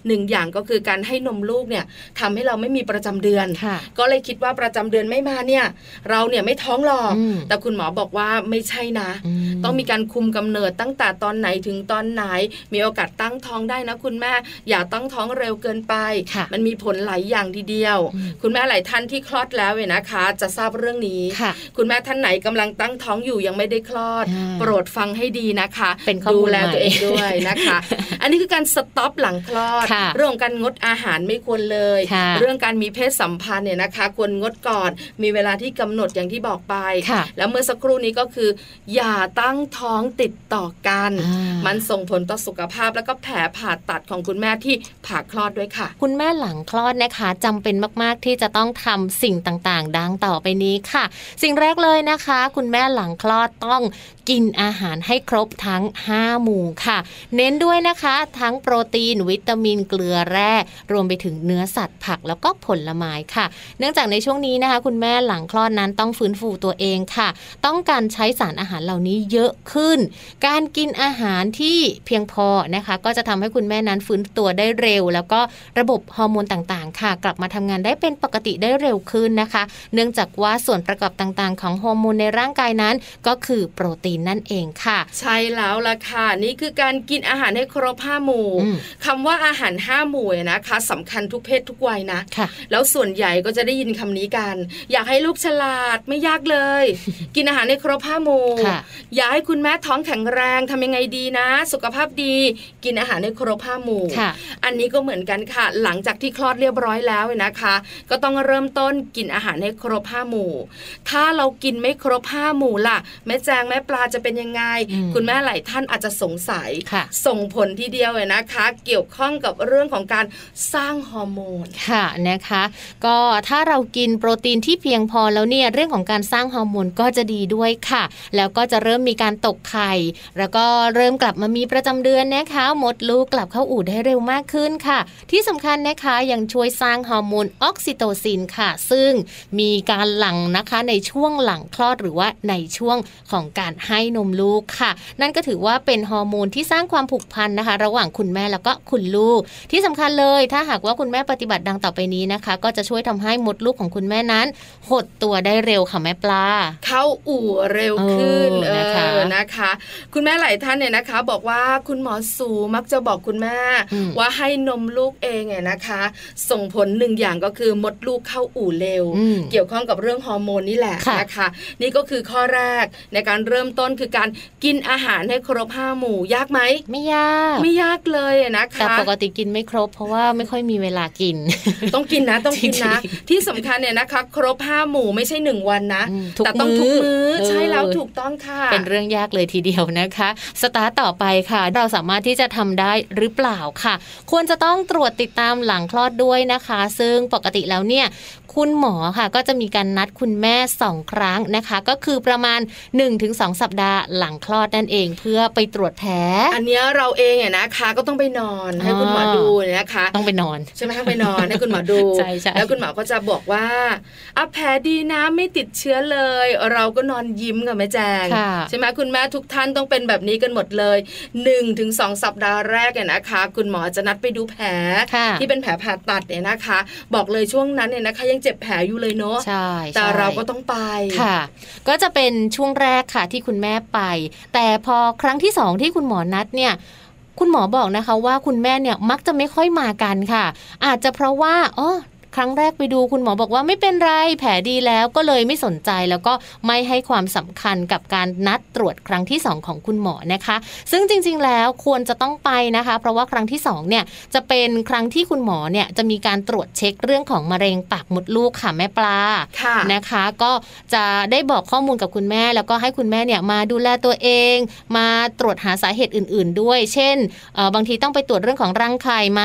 หนึ่งอย่างก็คือการให้นมลูกเนี่ยทำให้เราไม่มีประจำเดือนค่ะก็เลยคิดว่าประจำเดือนไม่มาเนี่ย เราเนี่ยไม่ท้องหรอกอืมแต่คุณหมอบอกว่าไม่ใช่นะมต้องมีการคุมกำเนิดตั้งแต่ตอนไหนถึงตอนไหน มีโอกาสตั้งท้องได้นะ คุณแม่อย่าตั้งท้องเร็วเกินไปค่ะมันมีผลหลายอย่างทีเดียวอืมคุณแม่หลายท่านที่คลอดแล้วเนี่ยนะคะ จะทราบเรื่องนี้ค่ะคุณแม่ท่านไหนกำลังตั้งท้องอยู่ยังไม่ได้คลอดอ่าโปรดฟังให้ดีนะคะเป็นข้อมูดูลแลใหม่ตัวเองด้วยนะคะ อันนี้คือการสต็อปหลังคลอดค่ะเรื่องของการงดอาหารไม่ควรเลยค่ะเรื่องการมีเพศสัมพันธ์เนี่ยนะคะ ควรงดก่อนมีเวลาที่กำหนดอย่างที่บอกไปค่ะแล้วเมื่อสักครู่นี้ก็คือ อย่าตั้งท้องติดต่อกันอ่ามัมันส่งผลต่อสุขภาพแล้วก็แผลผ่าตัดของคุณแม่ที่ผ่าคลอดด้วยค่ะ คุณแม่หลังคลอดนะคะจำเป็นมาก ๆ ที่จะต้องทำสิ่งต่างๆ ดังต่อไปนี้ค่ะสิ่งแรกเลยนะคะ คุณแม่หลังคลอดต้องกินอาหารให้ครบทั้ง 5 หมู่ค่ะ เน้นด้วยนะคะ ทั้งโปรตีน วิตามินเกลือแร่ รวมไปถึงเนื้อสัตว์ผักแล้วก็ผลไม้ค่ะ เนื่องจากในช่วงนี้นะคะ คุณแม่หลังคลอดนั้นต้องฟื้นฟูตัวเองค่ะ ต้องการใช้สารอาหารเหล่านี้เยอะขึ้น การกินอาหารที่เพียงพอนะคะ ก็จะทำให้คุณแม่นั้นฟื้นตัวได้เร็ว แล้วก็ระบบฮอร์โมนต่างๆ ค่ะ กลับมาทำงานได้เป็นปกติได้เร็วขึ้นนะคะ เนื่องจากว่าส่วนประกอบต่างๆ ของฮอร์โมนในร่างกายนั้นก็คือโปรตีนนั่นเองค่ะ ใช่แล้วล่ะค่ะนี่คือการกินอาหารให้ครบห้าหมู่อืมคำว่าอาหารห้าหมู่เนี่ยนะคะสำคัญทุกเพศทุกวัยนะค่ะแล้วส่วนใหญ่ก็จะได้ยินคำนี้กัน อยากให้ลูกฉลาดไม่ยากเลย กินอาหารให้ครบห้าหมู่ค่ะอยากให้คุณแม่ท้องแข็งแรงทำยังไงดีนะ สุขภาพดี กินอาหารให้ครบห้าหมู่ค่ะอันนี้ก็เหมือนกันค่ะ หลังจากที่คลอดเรียบร้อยแล้วเนี่ยนะคะ ก็ต้องเริ่มต้นกินอาหารให้ครบห้าหมู่ถ้าเรากินไม่ครบห้าหมู่ล่ะ แม่แจงแม่ปลาจะเป็นยังไงอืมคุณแม่หลายท่านอาจจะสงสัยค่ะส่งผลทีเดียวเลยนะคะ เกี่ยวข้องกับเรื่องของการสร้างฮอร์โมนค่ะนะคะ ก็ถ้าเรากินโปรตีนที่เพียงพอแล้วเนี่ยเรื่องของการสร้างฮอร์โมนก็จะดีด้วยค่ะ แล้วก็จะเริ่มมีการตกไข่ แล้วก็เริ่มกลับมามีประจำเดือนนะคะมดลูกกลับเข้าอู่ได้เร็วมากขึ้นค่ะ ที่สำคัญนะคะยังช่วยสร้างฮอร์โมนออกซิโตซินค่ะ ซึ่งมีการหลั่งนะคะในช่วงหลังคลอดหรือว่าในช่วงของการให้นมลูกค่ะ นั่นก็ถือว่าเป็นฮอร์โมนที่สร้างความผูกพันนะคะ ระหว่างคุณแม่แล้วก็คุณลูก ที่สำคัญเลย ถ้าหากว่าคุณแม่ปฏิบัติดังต่อไปนี้นะคะ ก็จะช่วยทำให้มดลูกของคุณแม่นั้น หดตัวได้เร็วค่ะแม่ปลา เข้าอู่เร็วขึ้นเออนะคะเออนะคะ คุณแม่หลายท่านเนี่ยนะคะ บอกว่าคุณหมอสูมักจะบอกคุณแม่อืมว่าให้นมลูกเองเนี่ยนะคะ ส่งผลหนึ่งอย่างก็คือมดลูกเข้าอู่เร็วอืมเกี่ยวข้องกับเรื่องฮอร์โมนนี่แหละค่ะนะคะ นี่ก็คือข้อแรกในการเริ่มต้นคือการกินอาหารให้ครบห้าหมู่ยากไหมไม่ยาก ไม่ยากเลยอะนะแต่คะปกติกินไม่ครบ เพราะว่าไม่ค่อยมีเวลากิน ต้องกินนะต้องกินนะจริงที่สำคัญเนี่ยนะคะ ครบห้าหมู่ไม่ใช่หนึ่งวันนะอืมทุกแต่ต้องทุกมื้อมื้อเออใช่แล้วถูกต้องค่ะ เป็นเรื่องยากเลยทีเดียวนะคะ สตาร์ตต่อไปค่ะ เราสามารถที่จะทำได้หรือเปล่าค่ะ ควรจะต้องตรวจติดตามหลังคลอดด้วยนะคะ ซึ่งปกติแล้วเนี่ย คุณหมอค่ะ ก็จะมีการนัดคุณแม่สองครั้งนะคะ ก็คือประมาณ 1-2 สัปดาห์หลังคลอดนั่นเองเพื่อไปตรวจแผลอันเนี้ยเราเองเนี่ยนะคะก็ต้องไปนอนให้คุณหมอดูนะคะ ต้องไปนอนใช่ไหมต้องไปนอนให้คุณหมอดูใช่ใช่แล้วคุณหมอก็จะบอกว่าอะแผลดีนะไม่ติดเชื้อเลย เราก็นอนยิ้มกับแม่แจงค่ะใช่ไหมคุณแม่ทุกท่านต้องเป็นแบบนี้กันหมดเลย1นถึงสสัปดาห์แรกเนี่ยนะคะ คุณหมอจะนัดไปดูแผลค่ะที่เป็นแผลผ่าตัดเนี่ยนะคะ บอกเลยช่วงนั้นเนี่ยนะคะยังเจ็บแผลอยู่เลยเนาะใช่แต่ใช่เราก็ก็ต้องไปค่ะ ก็จะเป็นช่วงแรกค่ะที่คุณแม่ไป แต่พอครั้งที่สองที่คุณหมอนัดเนี่ยคุณหมอบอกนะคะว่าคุณแม่เนี่ยมักจะไม่ค่อยมากันค่ะ อาจจะเพราะว่าอ๋อ ครั้งแรกไปดูคุณหมอบอกว่าไม่เป็นไรแผลดีแล้วก็เลยไม่สนใจแล้วก็ไม่ให้ความสำคัญกับการนัดตรวจครั้งที่ 2 ของคุณหมอนะคะ ซึ่งจริงๆแล้วควรจะต้องไปนะคะ เพราะว่าครั้งที่2เนี่ยจะเป็นครั้งที่คุณหมอเนี่ยจะมีการตรวจเช็คเรื่องของมะเร็งปากมดลูกค่ะแม่ปลาค่ะนะคะ ก็จะได้บอกข้อมูลกับคุณแม่ แล้วก็ให้คุณแม่เนี่ยมาดูแลตัวเอง มาตรวจหาสาเหตุอื่น ๆ ด้วย เช่นเอ่อบางทีต้องไปตรวจเรื่องของรังไข่ไหม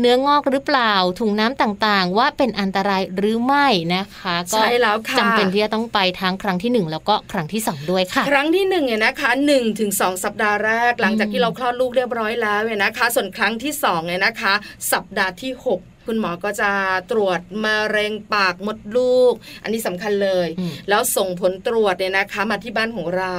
เนื้องอกหรือเปล่าถุงน้ำต่างๆว่าเป็นอันตรายหรือไม่นะคะ ก็ใช่แล้วค่ะจำเป็นที่จะต้องไปทั้งครั้งที่หนึ่งแล้วก็ครั้งที่สองด้วยค่ะ ครั้งที่หนึ่งเนี่ยนะคะหนึ่งถึงสองสัปดาห์แรก หลังจากที่เราคลอดลูกเรียบร้อยแล้วเนี่ยนะคะ ส่วนครั้งที่สองเนี่ยนะคะ สัปดาห์ที่หก คุณหมอก็จะตรวจมะเร็งปากมดลูก อันนี้สำคัญเลยอืมแล้วส่งผลตรวจเนี่ยนะคะมาที่บ้านของเรา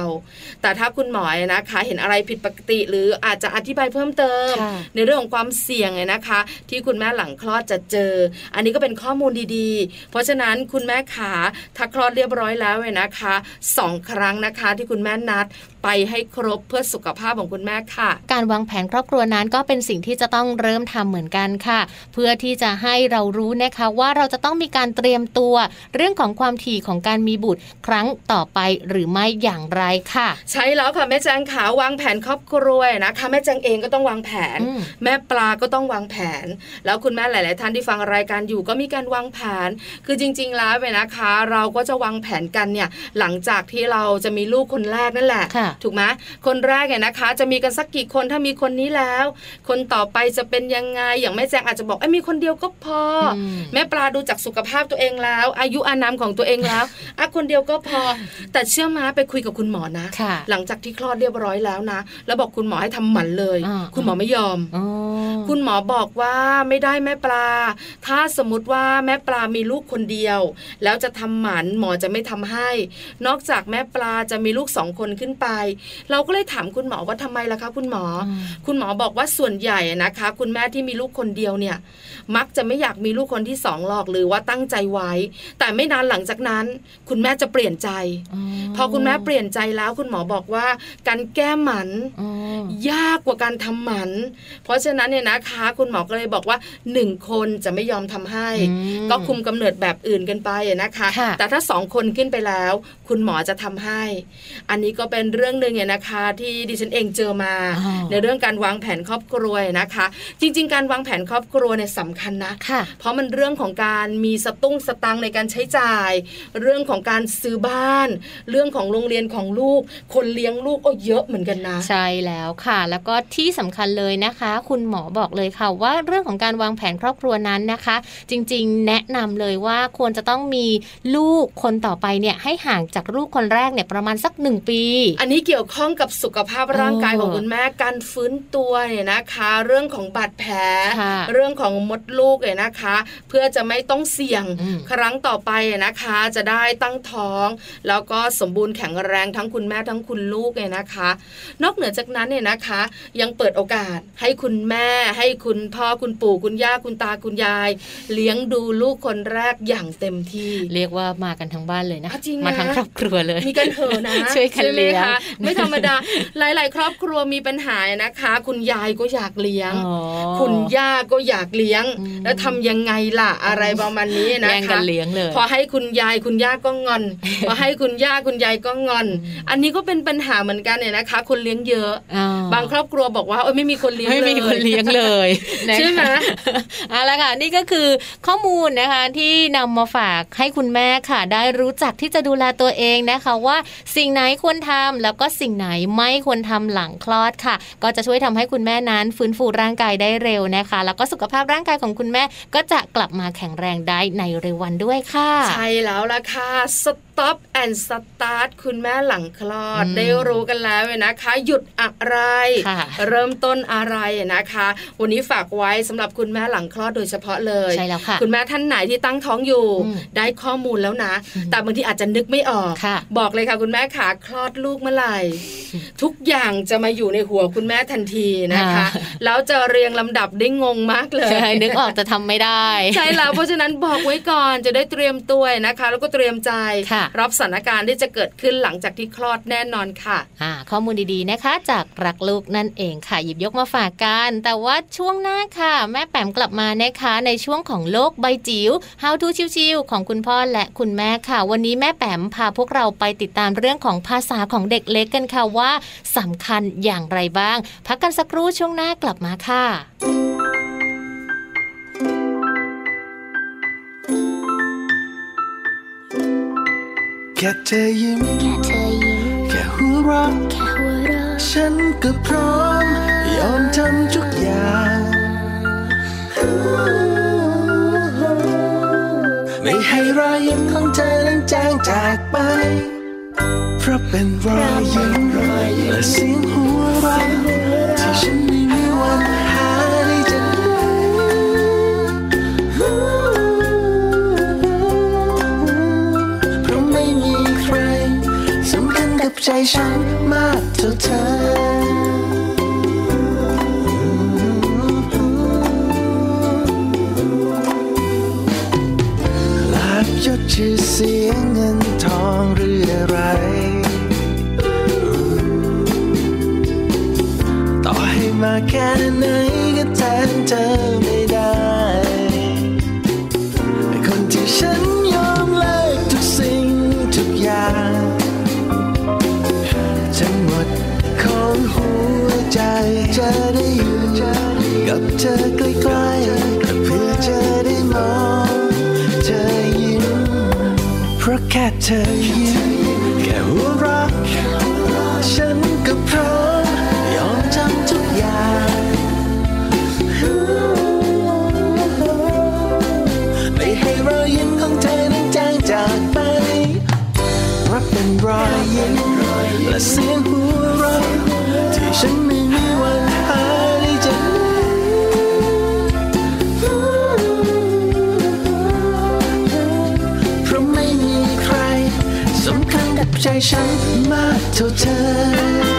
แต่ถ้าคุณหมอเนี่ยนะคะเห็นอะไรผิดปกติ หรืออาจจะอธิบายเพิ่มเติมค่ะในเรื่องของความเสี่ยงเนี่ยนะคะ ที่คุณแม่หลังคลอดจะเจอ อันนี้ก็เป็นข้อมูลดีๆ เพราะฉะนั้นคุณแม่ขาถ้าคลอดเรียบร้อยแล้วเนี่ยนะคะสองครั้งนะคะที่คุณแม่นัด ไปให้ครบเพื่อสุขภาพของคุณแม่ค่ะ การวางแผนครอบครัวนั้นก็เป็นสิ่งที่จะต้องเริ่มทำเหมือนกันค่ะ เพื่อที่จะให้เรารู้นะคะว่าเราจะต้องมีการเตรียมตัว เรื่องของความถี่ของการมีบุตรครั้งต่อไปหรือไม่อย่างไรค่ะ ใช่แล้วค่ะแม่แจงขาวางแผนครอบครัวนะคะแม่แจงเองก็ต้องวางแผนอืมแม่ปลาก็ต้องวางแผน แล้วคุณแม่หลาย ๆ ท่านที่ฟังรายการอยู่ก็มีการวางแผน คือจริง ๆ แล้วเนี่ยนะคะ เราก็จะวางแผนกันเนี่ยหลังจากที่เราจะมีลูกคนแรกนั่นแหละค่ะถูกไหมคนแรกเนี่ยนะคะ จะมีกันสักกี่คนถ้ามีคนนี้แล้ว คนต่อไปจะเป็นยังไงอย่างแม่แจงอาจจะบอกไอ้ยมีคนเดียวก็พออมแม่ปลาดูจากสุขภาพตัวเองแล้ว อายุอานามของตัวเองแล้วอะคนเดียวก็พอ แต่เชื่อมาไปคุยกับคุณหมอนะค่ะหลังจากที่คลอดเรียบร้อยแล้วนะ แล้วบอกคุณหมอให้ทำหมันเลยอ่าคุณหมอไม่ยอมอ๋อคุณหมอบอกว่าไม่ได้แม่ปลา ถ้าสมมติว่าแม่ปลามีลูกคนเดียว แล้วจะทำหมันหมอจะไม่ทำให้ นอกจากแม่ปลาจะมีลูกสองคนขึ้นไปเราก็เลยถามคุณหมอว่าทำไมล่ะคะ คุณหมออมคุณหมอบอกว่าส่วนใหญ่นะคะ คุณแม่ที่มีลูกคนเดียวเนี่ย มักจะไม่อยากมีลูกคนที่สองหรอกหรือว่าตั้งใจไว้ แต่ไม่นานหลังจากนั้น คุณแม่จะเปลี่ยนใจ พอคุณแม่เปลี่ยนใจแล้วคุณหมอบอกว่า การแก้หมันอ๋อยากกว่าการทำหมัน เพราะฉะนั้นเนี่ยนะคะ คุณหมอก็เลยบอกว่าหนึ่งคนจะไม่ยอมทำให้อืมก็คุมกำเนิดแบบอื่นกันไปอะนะคะค่ะแต่ถ้าสองคนขึ้นไปแล้ว คุณหมอจะทำให้ อันนี้ก็เป็นเรื่องหนึ่งเนี่ยนะคะที่ดิฉันเองเจอมาอ๋อในเรื่องการวางแผนครอบครัวนะคะ จริง ๆ การวางแผนครอบครัวเนี่ยสำคัญนะค่ะเพราะมันเรื่องของการมีสตุ้งสตังค์ในการใช้จ่าย เรื่องของการซื้อบ้าน เรื่องของโรงเรียนของลูก คนเลี้ยงลูกก็เยอะเหมือนกันนะใช่แล้วค่ะ แล้วก็ที่สำคัญเลยนะคะ คุณหมอบอกเลยค่ะว่าเรื่องของการวางแผนครอบครัวนั้นนะคะ จริง ๆ แนะนำเลยว่าควรจะต้องมีลูกคนต่อไปเนี่ยให้ห่างจากลูกคนแรกเนี่ยประมาณสักหนึ่งปี อันนี้เกี่ยวข้องกับสุขภาพร่างกายเออของคุณแม่การฟื้นตัวเนี่ยนะคะ เรื่องของบาดแผลค่ะเรื่องของมดลูกเนี่ยนะคะ เพื่อจะไม่ต้องเสี่ยงอืมครั้งต่อไปนะคะ จะได้ตั้งท้อง แล้วก็สมบูรณ์แข็งแรงทั้งคุณแม่ทั้งคุณลูกเนี่ยนะคะ นอกเหนือจากนั้นเนี่ยนะคะ ยังเปิดโอกาสให้คุณแม่ ให้คุณพ่อคุณปู่คุณย่าคุณตาคุณยาย เลี้ยงดูลูกคนแรกอย่างเต็มที่ เรียกว่ามากันทั้งบ้านเลยนะอะจริงนะมาทั้งครอบครัวเลย มีกันเถอะนะช่วยกันใไหมเลี้ยงคะไม่ธรรมดา หลาย ๆ ครอบครัวมีปัญหานะคะ คุณยายก็อยากเลี้ยงอ๋อคุณย่าก็อยากเลี้ยงอืมแล้วทำยังไงล่ะอะไรประมาณนี้นะคะแย่งกันเลี้ยงเลยพอให้คุณยายคุณย่าก็งอน พอให้คุณย่าคุณยายก็งอน อันนี้ก็เป็นปัญหาเหมือนกันเนี่ยนะคะ คนเลี้ยงเยอะอ๋อบางครอบครัวบอกว่าเอ้ยไม่มีคนเลี้ยงไม่เลยมีคนเลี้ยงเลยนะคะใช่ไหมเอาละค่ะนี่ก็คือข้อมูลนะคะที่นำมาฝากให้คุณแม่ค่ะ ได้รู้จักที่จะดูแลตัวเองนะคะว่าสิ่งไหนควรทำแล้วก็สิ่งไหนไม่ควรทำหลังคลอดค่ะ ก็จะช่วยทำให้คุณแม่นั้นฟื้นฟูร่างกายได้เร็วนะคะ แล้วก็สุขภาพร่างกายของคุณแม่ก็จะกลับมาแข็งแรงได้ในเร็ววันด้วยค่ะ ใช่แล้วล่ะค่ะส stop and start คุณแม่หลังคลอดอืมได้รู้กันแล้วนะคะ หยุดอะไรค่ะเริ่มต้นอะไรนะคะ วันนี้ฝากไว้สำหรับคุณแม่หลังคลอดโดยเฉพาะเลยใช่แล้วค่ะคุณแม่ท่านไหนที่ตั้งท้องอยู่อืมได้ข้อมูลแล้วนะ แต่บางทีอาจจะนึกไม่ออกค่ะบอกเลยค่ะ คุณแม่ขาคลอดลูกเมื่อไหร่ ทุกอย่างจะมาอยู่ในหัวคุณแม่ทันทีนะคะค่ะแล้วจะเรียงลำดับได้งงมากเลยใช่นึกออกจะทำไม่ได้ ใช่แล้วเพราะฉะนั้นบอกไว้ก่อนจะได้เตรียมตัวนะคะ แล้วก็เตรียมใจค่ะรับสถานการณ์ที่จะเกิดขึ้นหลังจากที่คลอดแน่นอนค่ะอ่าข้อมูลดีๆนะคะ จากรักลูกนั่นเองค่ะ หยิบยกมาฝากกัน แต่ว่าช่วงหน้าค่ะ แม่แปมกลับมานะคะในช่วงของโลกใบจิ๋ว How to ชิวๆของคุณพ่อและคุณแม่ค่ะ วันนี้แม่แปมพาพวกเราไปติดตามเรื่องของภาษาของเด็กเล็กกันค่ะว่าสำคัญอย่างไรบ้าง พักกันสักครู่ช่วงหน้ากลับมาค่ะ ค่เธอยิ้มแค่เธอยิ้มแค่หัวเราะแค่หัวเราะฉันก็พร้อม ยอมทำทุกอย่าง ไม่ให้รอยยิ้มของเธอนั้นจางจากไป เพราะเป็นรอยยิ้มและเสียงหัวเราะ ใจฉันมากเท่าเธอลาบยศชื่อเสียงเงินทองหรืออะไร ต่อให้มาแค่ไหนก็แทนเธอไม่ ใจจะได้อยู่กับเธอใกล้ๆเพื่อจะได้มองเธอยิ้มเพราะแค่เธอยิ้มแค่หัวเราะฉันก็พร้อมยอมทำทุกอย่างไม่ให้รอยยิ้มของเธอนั้นจางจากไปเพรับเป็นรอยยิ้มและเสียง ใจฉันมากเท่าเธอ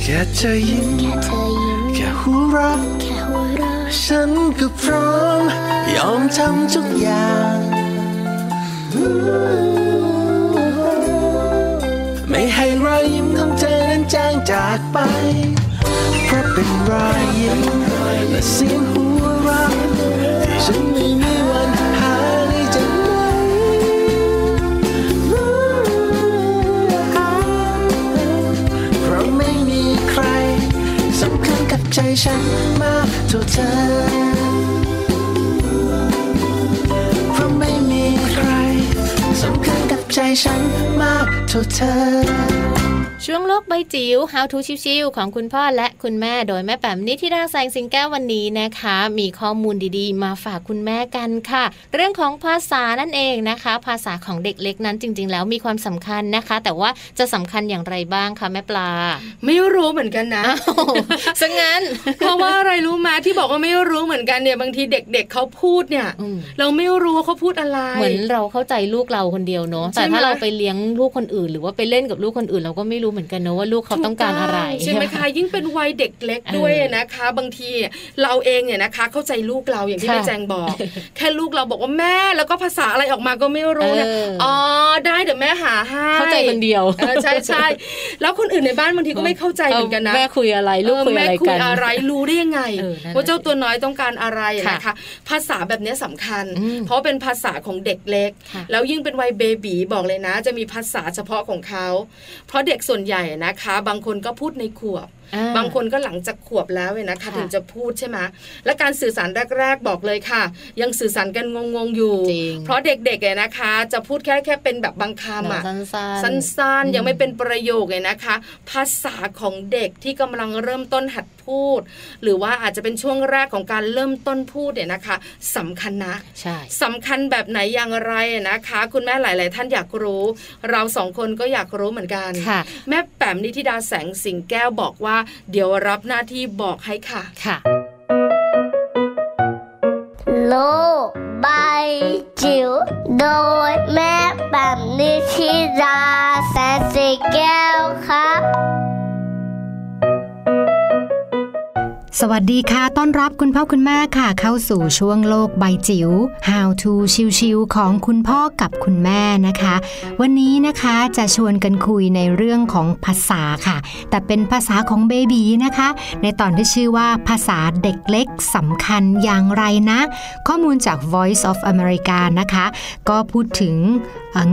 แค่เธอยิ้มแค่เธอหัวเราะแค่หัวเราะฉันก็พร้อม ยอมทำทุกอย่างากไปเพราะเป็นรอยยิ้มและเสียงหัวเราะที่ฉันไม่มีวันหาได้จากไหนเพราะไม่มีใครสำคัญกับใจฉันมากเท่าเธอเพราะไม่มีใครสำคัญกับใจฉันมากเท่าเธอ ช่วงโลกใบจิ๋ว How to ชิวๆของคุณพ่อและคุณแม่โดยแม่แปมนิธิดาแสงสิงแก้ววันนี้นะคะ มีข้อมูลดีๆ มาฝากคุณแม่กันค่ะ เรื่องของภาษานั่นเองนะคะ ภาษาของเด็กเล็กนั้นจริง ๆ แล้วมีความสำคัญนะคะ แต่ว่าจะสำคัญอย่างไรบ้างคะแม่ปลา ไม่รู้เหมือนกันนะอ้าวซะงั้น เพราะว่าอะไรรู้ไหมที่บอกว่าไม่รู้เหมือนกันเนี่ยบางทีเด็ก ๆเขาพูดเนี่ยอืมเราไม่รู้ว่าเขาพูดอะไร เหมือนเราเข้าใจลูกเราคนเดียวเนาะใช่แต่ถ้าไหมเราไปเลี้ยงลูกคนอื่น หรือว่าไปเล่นกับลูกคนอื่นเราก็ไม่รู้เหมือนกันเนอะว่าลูกเขาต้องการอะไรใช่ไหมคะยิ่งเป็นวัยเด็กเล็กด้วยนะคะ บางทีเราเองเนี่ยนะคะ เข้าใจลูกเราอย่างที่ค่ะแม่แจงบอก แค่ลูกเราบอกว่าแม่แล้วก็ภาษาอะไรออกมาก็ไม่รู้เนี่ยเอออ๋อได้เดี๋ยวแม่หาให้เข้าใจคนเดียวเออใช่ใช่แล้วคนอื่นในบ้านบางทีก็ไม่เข้าใจเหมือนกันนะแม่คุยอะไรลูกคุยอะไรแม่คุกัยนอะไรรู้ได้ยังไงเออนั่นน่ะว่าเจ้าตัวน้อยต้องการอะไรค่ะนะคะภาษาแบบนี้สำคัญอืมเพราะเป็นภาษาของเด็กเล็กค่ะแล้วยิ่งเป็นวัยเบบีบอกเลยนะ จะมีภาษาเฉพาะของเขา เพราะเด็กส่วนใหญ่นะคะ บางคนก็พูดในขวบ บางคนก็หลังจากขวบแล้วเนี่ยนะคะค่ะถึงจะพูดใช่ไหมและการสื่อสารแรก ๆ บอกเลยค่ะ ยังสื่อสารกันงงๆอยู่จริงเพราะเด็กๆเนี่ยนะคะ จะพูดแค่แค่เป็นแบบบางคำอะสั้นๆสั้นอืมๆยังไม่เป็นประโยคเลยนะคะ ภาษาของเด็กที่กำลังเริ่มต้นหัดพูด หรือว่าอาจจะเป็นช่วงแรกของการเริ่มต้นพูดเนี่ยนะคะสำคัญนะใช่สำคัญแบบไหนอย่างไรนะคะ คุณแม่หลาย ๆ ท่านอยากรู้ เราสองคนก็อยากรู้เหมือนกันค่ะแม่แป๋มนิธิดาแสงสิงแก้วบอกว่าเดี๋ยวรับหน้าที่บอกให้ค่ะค่ะ โลกใบจิ๋วโดยแม่แบบนิชิราแสนสีแก้วครับ สวัสดีค่ะ ต้อนรับคุณพ่อคุณแม่ค่ะ เข้าสู่ช่วงโลกใบจิ๋ว How to ชิวๆของคุณพ่อกับคุณแม่นะคะ วันนี้นะคะจะชวนกันคุยในเรื่องของภาษาค่ะ แต่เป็นภาษาของเบบีนะคะ ในตอนที่ชื่อว่าภาษาเด็กเล็กสำคัญอย่างไรนะ ข้อมูลจาก Voice of America นะคะ ก็พูดถึง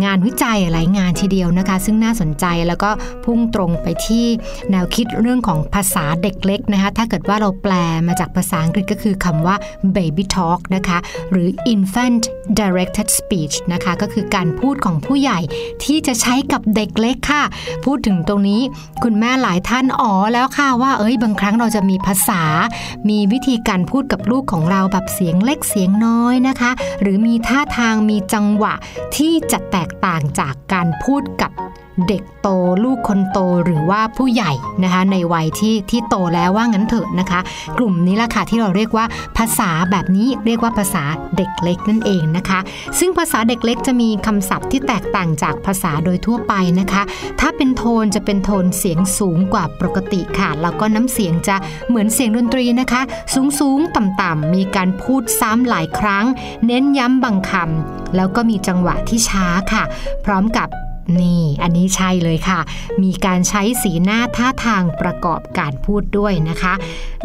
งานวิจัยหลายงานทีเดียวนะคะ ซึ่งน่าสนใจแล้วก็พุ่งตรงไปที่แนวคิดเรื่องของภาษาเด็กเล็กนะคะ ถ้าเกิดว่าเราแปลมาจากภาษาอังกฤษก็คือคำว่า baby talk นะคะ หรือ infant directed speech นะคะ ก็คือการพูดของผู้ใหญ่ที่จะใช้กับเด็กเล็กค่ะ พูดถึงตรงนี้คุณแม่หลายท่านอ๋อแล้วค่ะว่า เอ้ยบางครั้งเราจะมีภาษา มีวิธีการพูดกับลูกของเราแบบเสียงเล็กเสียงน้อยนะคะ หรือมีท่าทางมีจังหวะที่จะแตกต่างจากการพูดกับ เด็กโตลูกคนโตหรือว่าผู้ใหญ่นะคะในวัยที่ที่โตแล้วว่างั้นเถอะนะคะ กลุ่มนี้ละค่ะที่เราเรียกว่าภาษาแบบนี้เรียกว่าภาษาเด็กเล็กนั่นเองนะคะ ซึ่งภาษาเด็กเล็กจะมีคำศัพท์ที่แตกต่างจากภาษาโดยทั่วไปนะคะ ถ้าเป็นโทนจะเป็นโทนเสียงสูงกว่าปกติค่ะแล้วก็น้ำเสียงจะเหมือนเสียงดนตรีนะคะ สูงสูงๆต่ำๆมีการพูดซ้ำหลายครั้ง เน้นย้ำบางคำแล้วก็มีจังหวะที่ช้าค่ะ พร้อมกับ นี่ อันนี้ใช่เลยค่ะ มีการใช้สีหน้าท่าทางประกอบการพูดด้วยนะคะ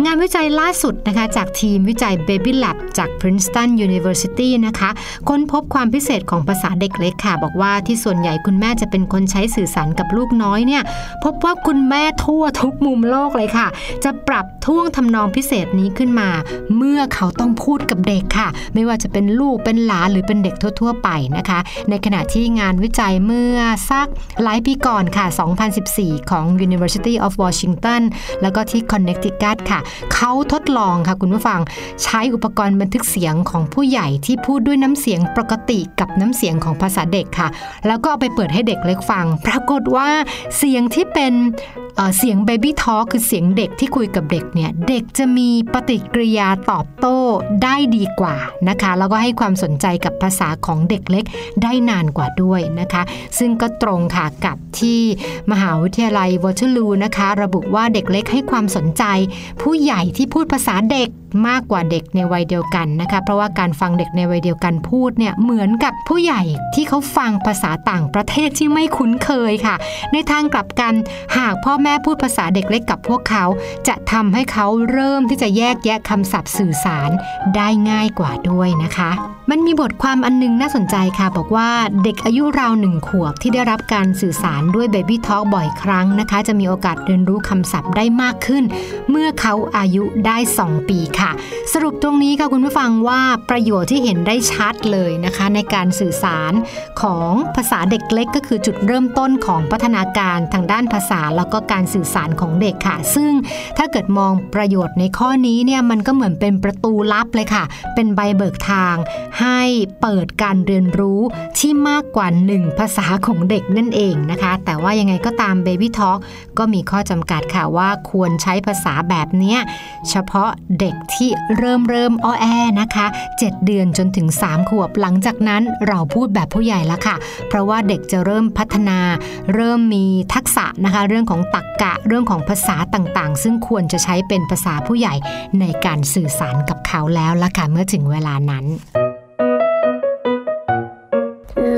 งานวิจัยล่าสุดนะคะ จากทีมวิจัย Baby Lab จาก Princeton University นะคะ ค้นพบความพิเศษของภาษาเด็กเล็กค่ะ บอกว่าที่ส่วนใหญ่คุณแม่จะเป็นคนใช้สื่อสารกับลูกน้อยเนี่ยพบว่าคุณแม่ทั่วทุกมุมโลกเลยค่ะ จะปรับท่วงทำนองพิเศษนี้ขึ้นมา เมื่อเขาต้องพูดกับเด็กค่ะ ไม่ว่าจะเป็นลูกเป็นหลานหรือเป็นเด็กทั่ว ๆ ไปนะคะ ในขณะที่งานวิจัยเมื่อสักหลายปีก่อนค่ะ 2014 ของ University of Washington แล้วก็ที่ Connecticut ค่ะ เขาทดลองค่ะคุณผู้ฟังใช้อุปกรณ์บันทึกเสียงของผู้ใหญ่ที่พูดด้วยน้ำเสียงปกติกับน้ำเสียงของภาษาเด็กค่ะ แล้วก็เอาไปเปิดให้เด็กเล็กฟัง ปรากฏว่าเสียงที่เป็นเสียง Baby Talk คือเสียงเด็กที่คุยกับเด็กเนี่ย เด็กจะมีปฏิกิริยาตอบโต้ได้ดีกว่านะคะ แล้วก็ให้ความสนใจกับภาษาของเด็กเล็กได้นานกว่าด้วยนะคะ ซึ่งก็ตรงค่ะกับที่มหาวิทยาลัยวอเตอร์ลูนะคะ ระบุว่าเด็กเล็กให้ความสนใจ ผู้ใหญ่ที่พูดภาษาเด็กมากกว่าเด็กในวัยเดียวกันนะคะ เพราะว่าการฟังเด็กในวัยเดียวกันพูดเนี่ยเหมือนกับผู้ใหญ่ที่เขาฟังภาษาต่างประเทศที่ไม่คุ้นเคยค่ะ ในทางกลับกันหากพ่อแม่พูดภาษาเด็กเล็กกับพวกเขา จะทำให้เขาเริ่มที่จะแยกแยะคำศัพท์สื่อสารได้ง่ายกว่าด้วยนะคะ มันมีบทความอันนึงน่าสนใจค่ะ บอกว่าเด็กอายุราวหนึ่งขวบที่ได้รับการสื่อสารด้วย Baby Talk บ่อยครั้งนะคะ จะมีโอกาสเรียนรู้คำศัพท์ได้มากขึ้น เมื่อเขาอายุได้ 2 ปีค่ะ สรุปตรงนี้ค่ะคุณผู้ฟังว่าประโยชน์ที่เห็นได้ชัดเลยนะคะ ในการสื่อสารของภาษาเด็กเล็ก ก็คือจุดเริ่มต้นของพัฒนาการทางด้านภาษาแล้วก็การสื่อสารของเด็กค่ะ ซึ่งถ้าเกิดมองประโยชน์ในข้อนี้เนี่ยมันก็เหมือนเป็นประตูลับเลยค่ะ เป็นใบเบิกทางใให้เปิดการเรียนรู้ที่มากกว่าหนึ่งภาษาของเด็กนั่นเองนะคะ แต่ว่ายังไงก็ตาม Baby Talk ก็มีข้อจำกัดค่ะว่าควรใช้ภาษาแบบเนี้ยเฉพาะเด็กที่เริ่มเริ่มอ้อแอนะคะ 7 เดือนจนถึง 3 ขวบหลังจากนั้นเราพูดแบบผู้ใหญ่ล้วค่ะ เพราะว่าเด็กจะเริ่มพัฒนา เริ่มมีทักษะนะคะ เรื่องของตรรกกะเรื่องของภาษาต่างๆ ซึ่งควรจะใช้เป็นภาษาผู้ใหญ่ในการสื่อสารกับเขาแล้วละค่ะเมื่อถึงเวลานั้น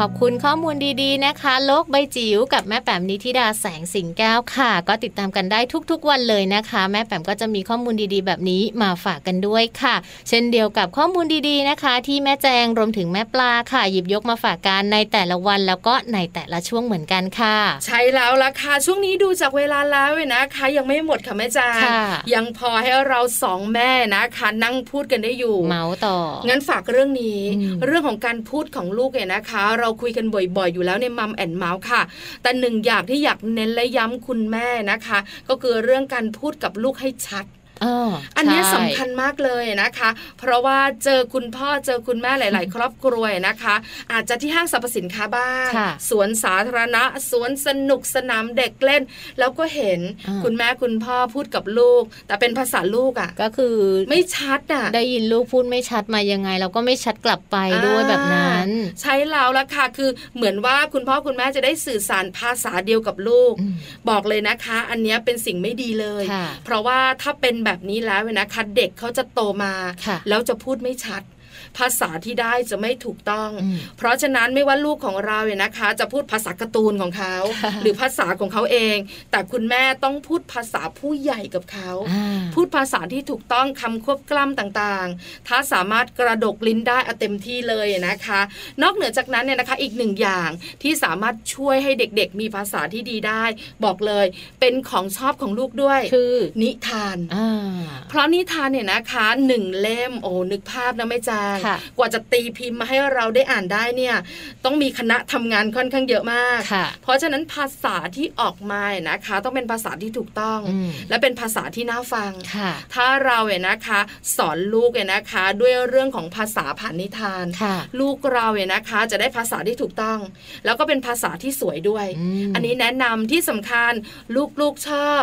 ขอบคุณข้อมูลดีๆนะคะ โลกใบจิ๋วกับแม่แป๋มนิธิดาแสงสิงแก้วค่ะ ก็ติดตามกันได้ทุกๆวันเลยนะคะ แม่แป๋มก็จะมีข้อมูลดีๆ แบบนี้มาฝากกันด้วยค่ะ เช่นเดียวกับข้อมูลดีๆนะคะ ที่แม่แจงรวมถึงแม่ปลาค่ะ หยิบยกมาฝากกันในแต่ละวันแล้วก็ในแต่ละช่วงเหมือนกันค่ะ ใช่แล้วล่ะค่ะ ช่วงนี้ดูจากเวลาแล้วเว้ยนะคะ ยังไม่หมดค่ะแม่จางค่ะยังพอให้เราสองแม่นะคะนั่งพูดกันได้อยู่เมาส์ต่องั้นฝากเรื่องนี้อืมเรื่องของการพูดของลูกเนี่ยนะคะเราคุยกันบ่อยๆ อยู่แล้วในมัมแอนเมาส์ค่ะ แต่หนึ่งอย่างที่อยากเน้นและย้ำคุณแม่นะคะ ก็คือเรื่องการพูดกับลูกให้ชัด อ๋ออันเนี้ยใช่สำคัญมากเลยนะคะ เพราะว่าเจอคุณพ่อเจอคุณแม่หลาย ๆ ครอบครัวนะคะ อาจจะที่ห้างสรรพสินค้าบ้างค่ะสวนสาธารณะสวนสนุกสนามเด็กเล่น แล้วก็เห็นอ่าคุณแม่คุณพ่อพูดกับลูก แต่เป็นภาษาลูกอะก็คือไม่ชัดอะได้ยินลูกพูดไม่ชัดมายังไง เราก็ไม่ชัดกลับไปด้วยแบบนั้นอ่าใช้แล้วละค่ะคือเหมือนว่าคุณพ่อคุณแม่จะได้สื่อสารภาษาเดียวกับลูกอืมบอกเลยนะคะ อันเนี้ยเป็นสิ่งไม่ดีเลยค่ะเพราะว่าถ้าเป็นแบบนี้แล้วเนี่ยนะคะเด็กเขาจะโตมาค่ะแล้วจะพูดไม่ชัด ภาษาที่ได้จะไม่ถูกต้องอืมเพราะฉะนั้นไม่ว่าลูกของเราเนี่ยนะคะ จะพูดภาษาการ์ตูนของเขาค่ะหรือภาษาของเขาเอง แต่คุณแม่ต้องพูดภาษาผู้ใหญ่กับเขาอ่าพูดภาษาที่ถูกต้องคำควบกล้ำต่างๆ ถ้าสามารถกระดกลิ้นได้เอาเต็มที่เลยนะคะ นอกเหนือจากนั้นเนี่ยนะคะอีกหนึ่งอย่างที่สามารถช่วยให้เด็กๆ มีภาษาที่ดีได้ บอกเลยเป็นของชอบของลูกด้วย คือนิทานอ่าเพราะนิทานเนี่ยนะคะหนึ่งเล่มโอ้นึกภาพนะไม่จางค่ะกว่าจะตีพิมพ์มาให้เราได้อ่านได้เนี่ยต้องมีคณะทำงานค่อนข้างเยอะมากค่ะเพราะฉะนั้นภาษาที่ออกมาเนี่ยนะคะ ต้องเป็นภาษาที่ถูกต้องอืมและเป็นภาษาที่น่าฟังค่ะถ้าเราเนี่ยนะคะ สอนลูกเนี่ยนะคะ ด้วยเรื่องของภาษาผ่านนิทานค่ะลูกเราเนี่ยนะคะ จะได้ภาษาที่ถูกต้อง แล้วก็เป็นภาษาที่สวยด้วยอืมอันนี้แนะนำที่สำคัญลูกๆชอบ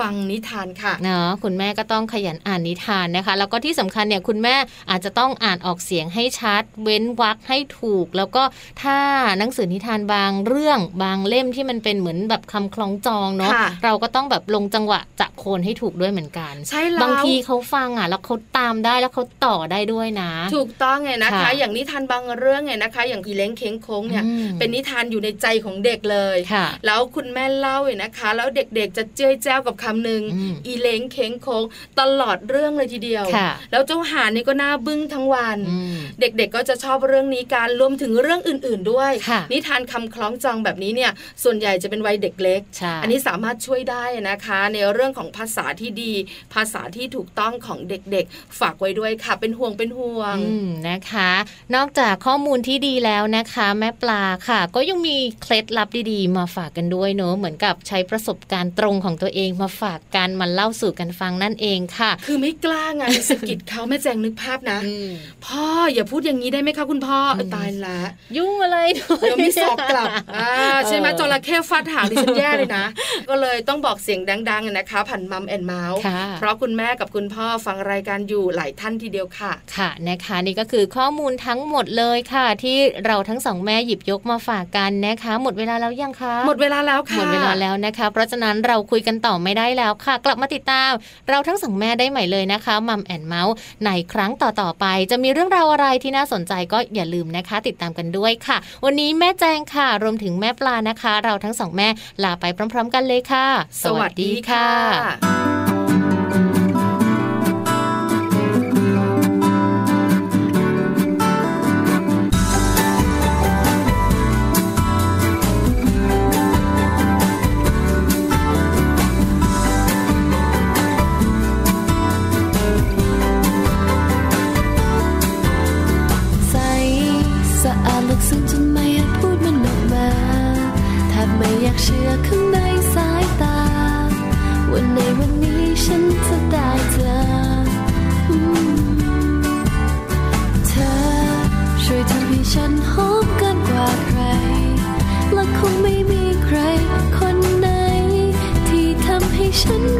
ฟังนิทานค่ะเนาะคุณแม่ก็ต้องขยันอ่านนิทานนะคะ แล้วก็ที่สำคัญเนี่ยคุณแม่อาจจะต้องอ่านออกเสียงให้ชัด เว้นวรรคให้ถูก แล้วก็ถ้าหนังสือนิทานบางเรื่องบางเล่มที่มันเป็นเหมือนแบบคำคล้องจองเนาะค่ะเราก็ต้องแบบลงจังหวะจะโคนให้ถูกด้วยเหมือนกัน ใช่แล้วบางทีเขาฟังอะแล้วเขาตามได้แล้วเขาต่อได้ด้วยนะ ถูกต้องไงนะคะค่ะอย่างนิทานบางเรื่องไงนะคะ อย่างอีเล้งเค้งโค้งเนี่ยอืมเป็นนิทานอยู่ในใจของเด็กเลยค่ะแล้วคุณแม่เล่าเนี่ยนะคะ แล้วเด็กๆจะเจ้ยแจ้วกับคำหนึ่งอืมอีเล้งเค้งโค้งตลอดเรื่องเลยทีเดียวค่ะแล้วเจ้าหานี่ก็น่าบึ้งทั้งวันอืมเด็กๆก็จะชอบเรื่องนี้การรวมถึงเรื่องอื่น ๆด้วยค่ะนิทานคำคล้องจองแบบนี้เนี่ยส่วนใหญ่จะเป็นวัยเด็กเล็กใช่อันนี้สามารถช่วยได้นะคะ ในเรื่องของภาษาที่ดี ภาษาที่ถูกต้องของเด็กๆ ฝากไว้ด้วยค่ะ เป็นห่วงเป็นห่วงอืมนะคะ นอกจากข้อมูลที่ดีแล้วนะคะ แม่ปลาค่ะ ก็ยังมีเคล็ดลับดีๆ มาฝากกันด้วยเนอะเหมือนกับใช้ประสบการณ์ตรงของตัวเองมาฝากกันมาเล่าสู่กันฟังนั่นเองค่ะ คือไม่กล้าไงสะกิดเขาแม่แจงนึกภาพนะอืมพ่ออย่าพูดอย่างนี้ได้ไหมคะคุณพ่อเอ้ยตายละ ยุ่งอะไรด้วยเดี๋ยวมีสอบกลับอ่าใช่ไหมจระเข้ฟาดหางดิฉันแย่เลยนะ ก็เลยต้องบอกเสียงดังๆนะคะผ่านมัมแอนเมาส์ค่ะเพราะคุณแม่กับคุณพ่อฟังรายการอยู่หลายท่านทีเดียวค่ะ ค่ะนะคะนี่ก็คือข้อมูลทั้งหมดเลยค่ะ ที่เราทั้งสองแม่หยิบยกมาฝากกันนะคะ หมดเวลาแล้วยังคะ หมดเวลาแล้วค่ะหมดเวลาแล้วนะคะ เพราะฉะนั้นเราคุยกันต่อไม่ได้ได้แล้วค่ะ กลับมาติดตาม เราทั้งสองแม่ได้ใหม่เลยนะคะมัมแอนเมาส์ในครั้งต่อๆไป จะมีเรื่องราวอะไรที่น่าสนใจก็อย่าลืมนะคะ ติดตามกันด้วยค่ะ วันนี้แม่แจงค่ะ รวมถึงแม่ปลานะคะ เราทั้งสองแม่ลาไปพร้อม ๆ กันเลยค่ะ สวัสดีค่ะากเชื่อข้างในสายตา วันในวันนี้ฉันจะได้เธอ เธอช่วยทำให้ฉันหอมเกินกว่าใคร และคงไม่มีใครคนไหน ที่ทำให้ฉัน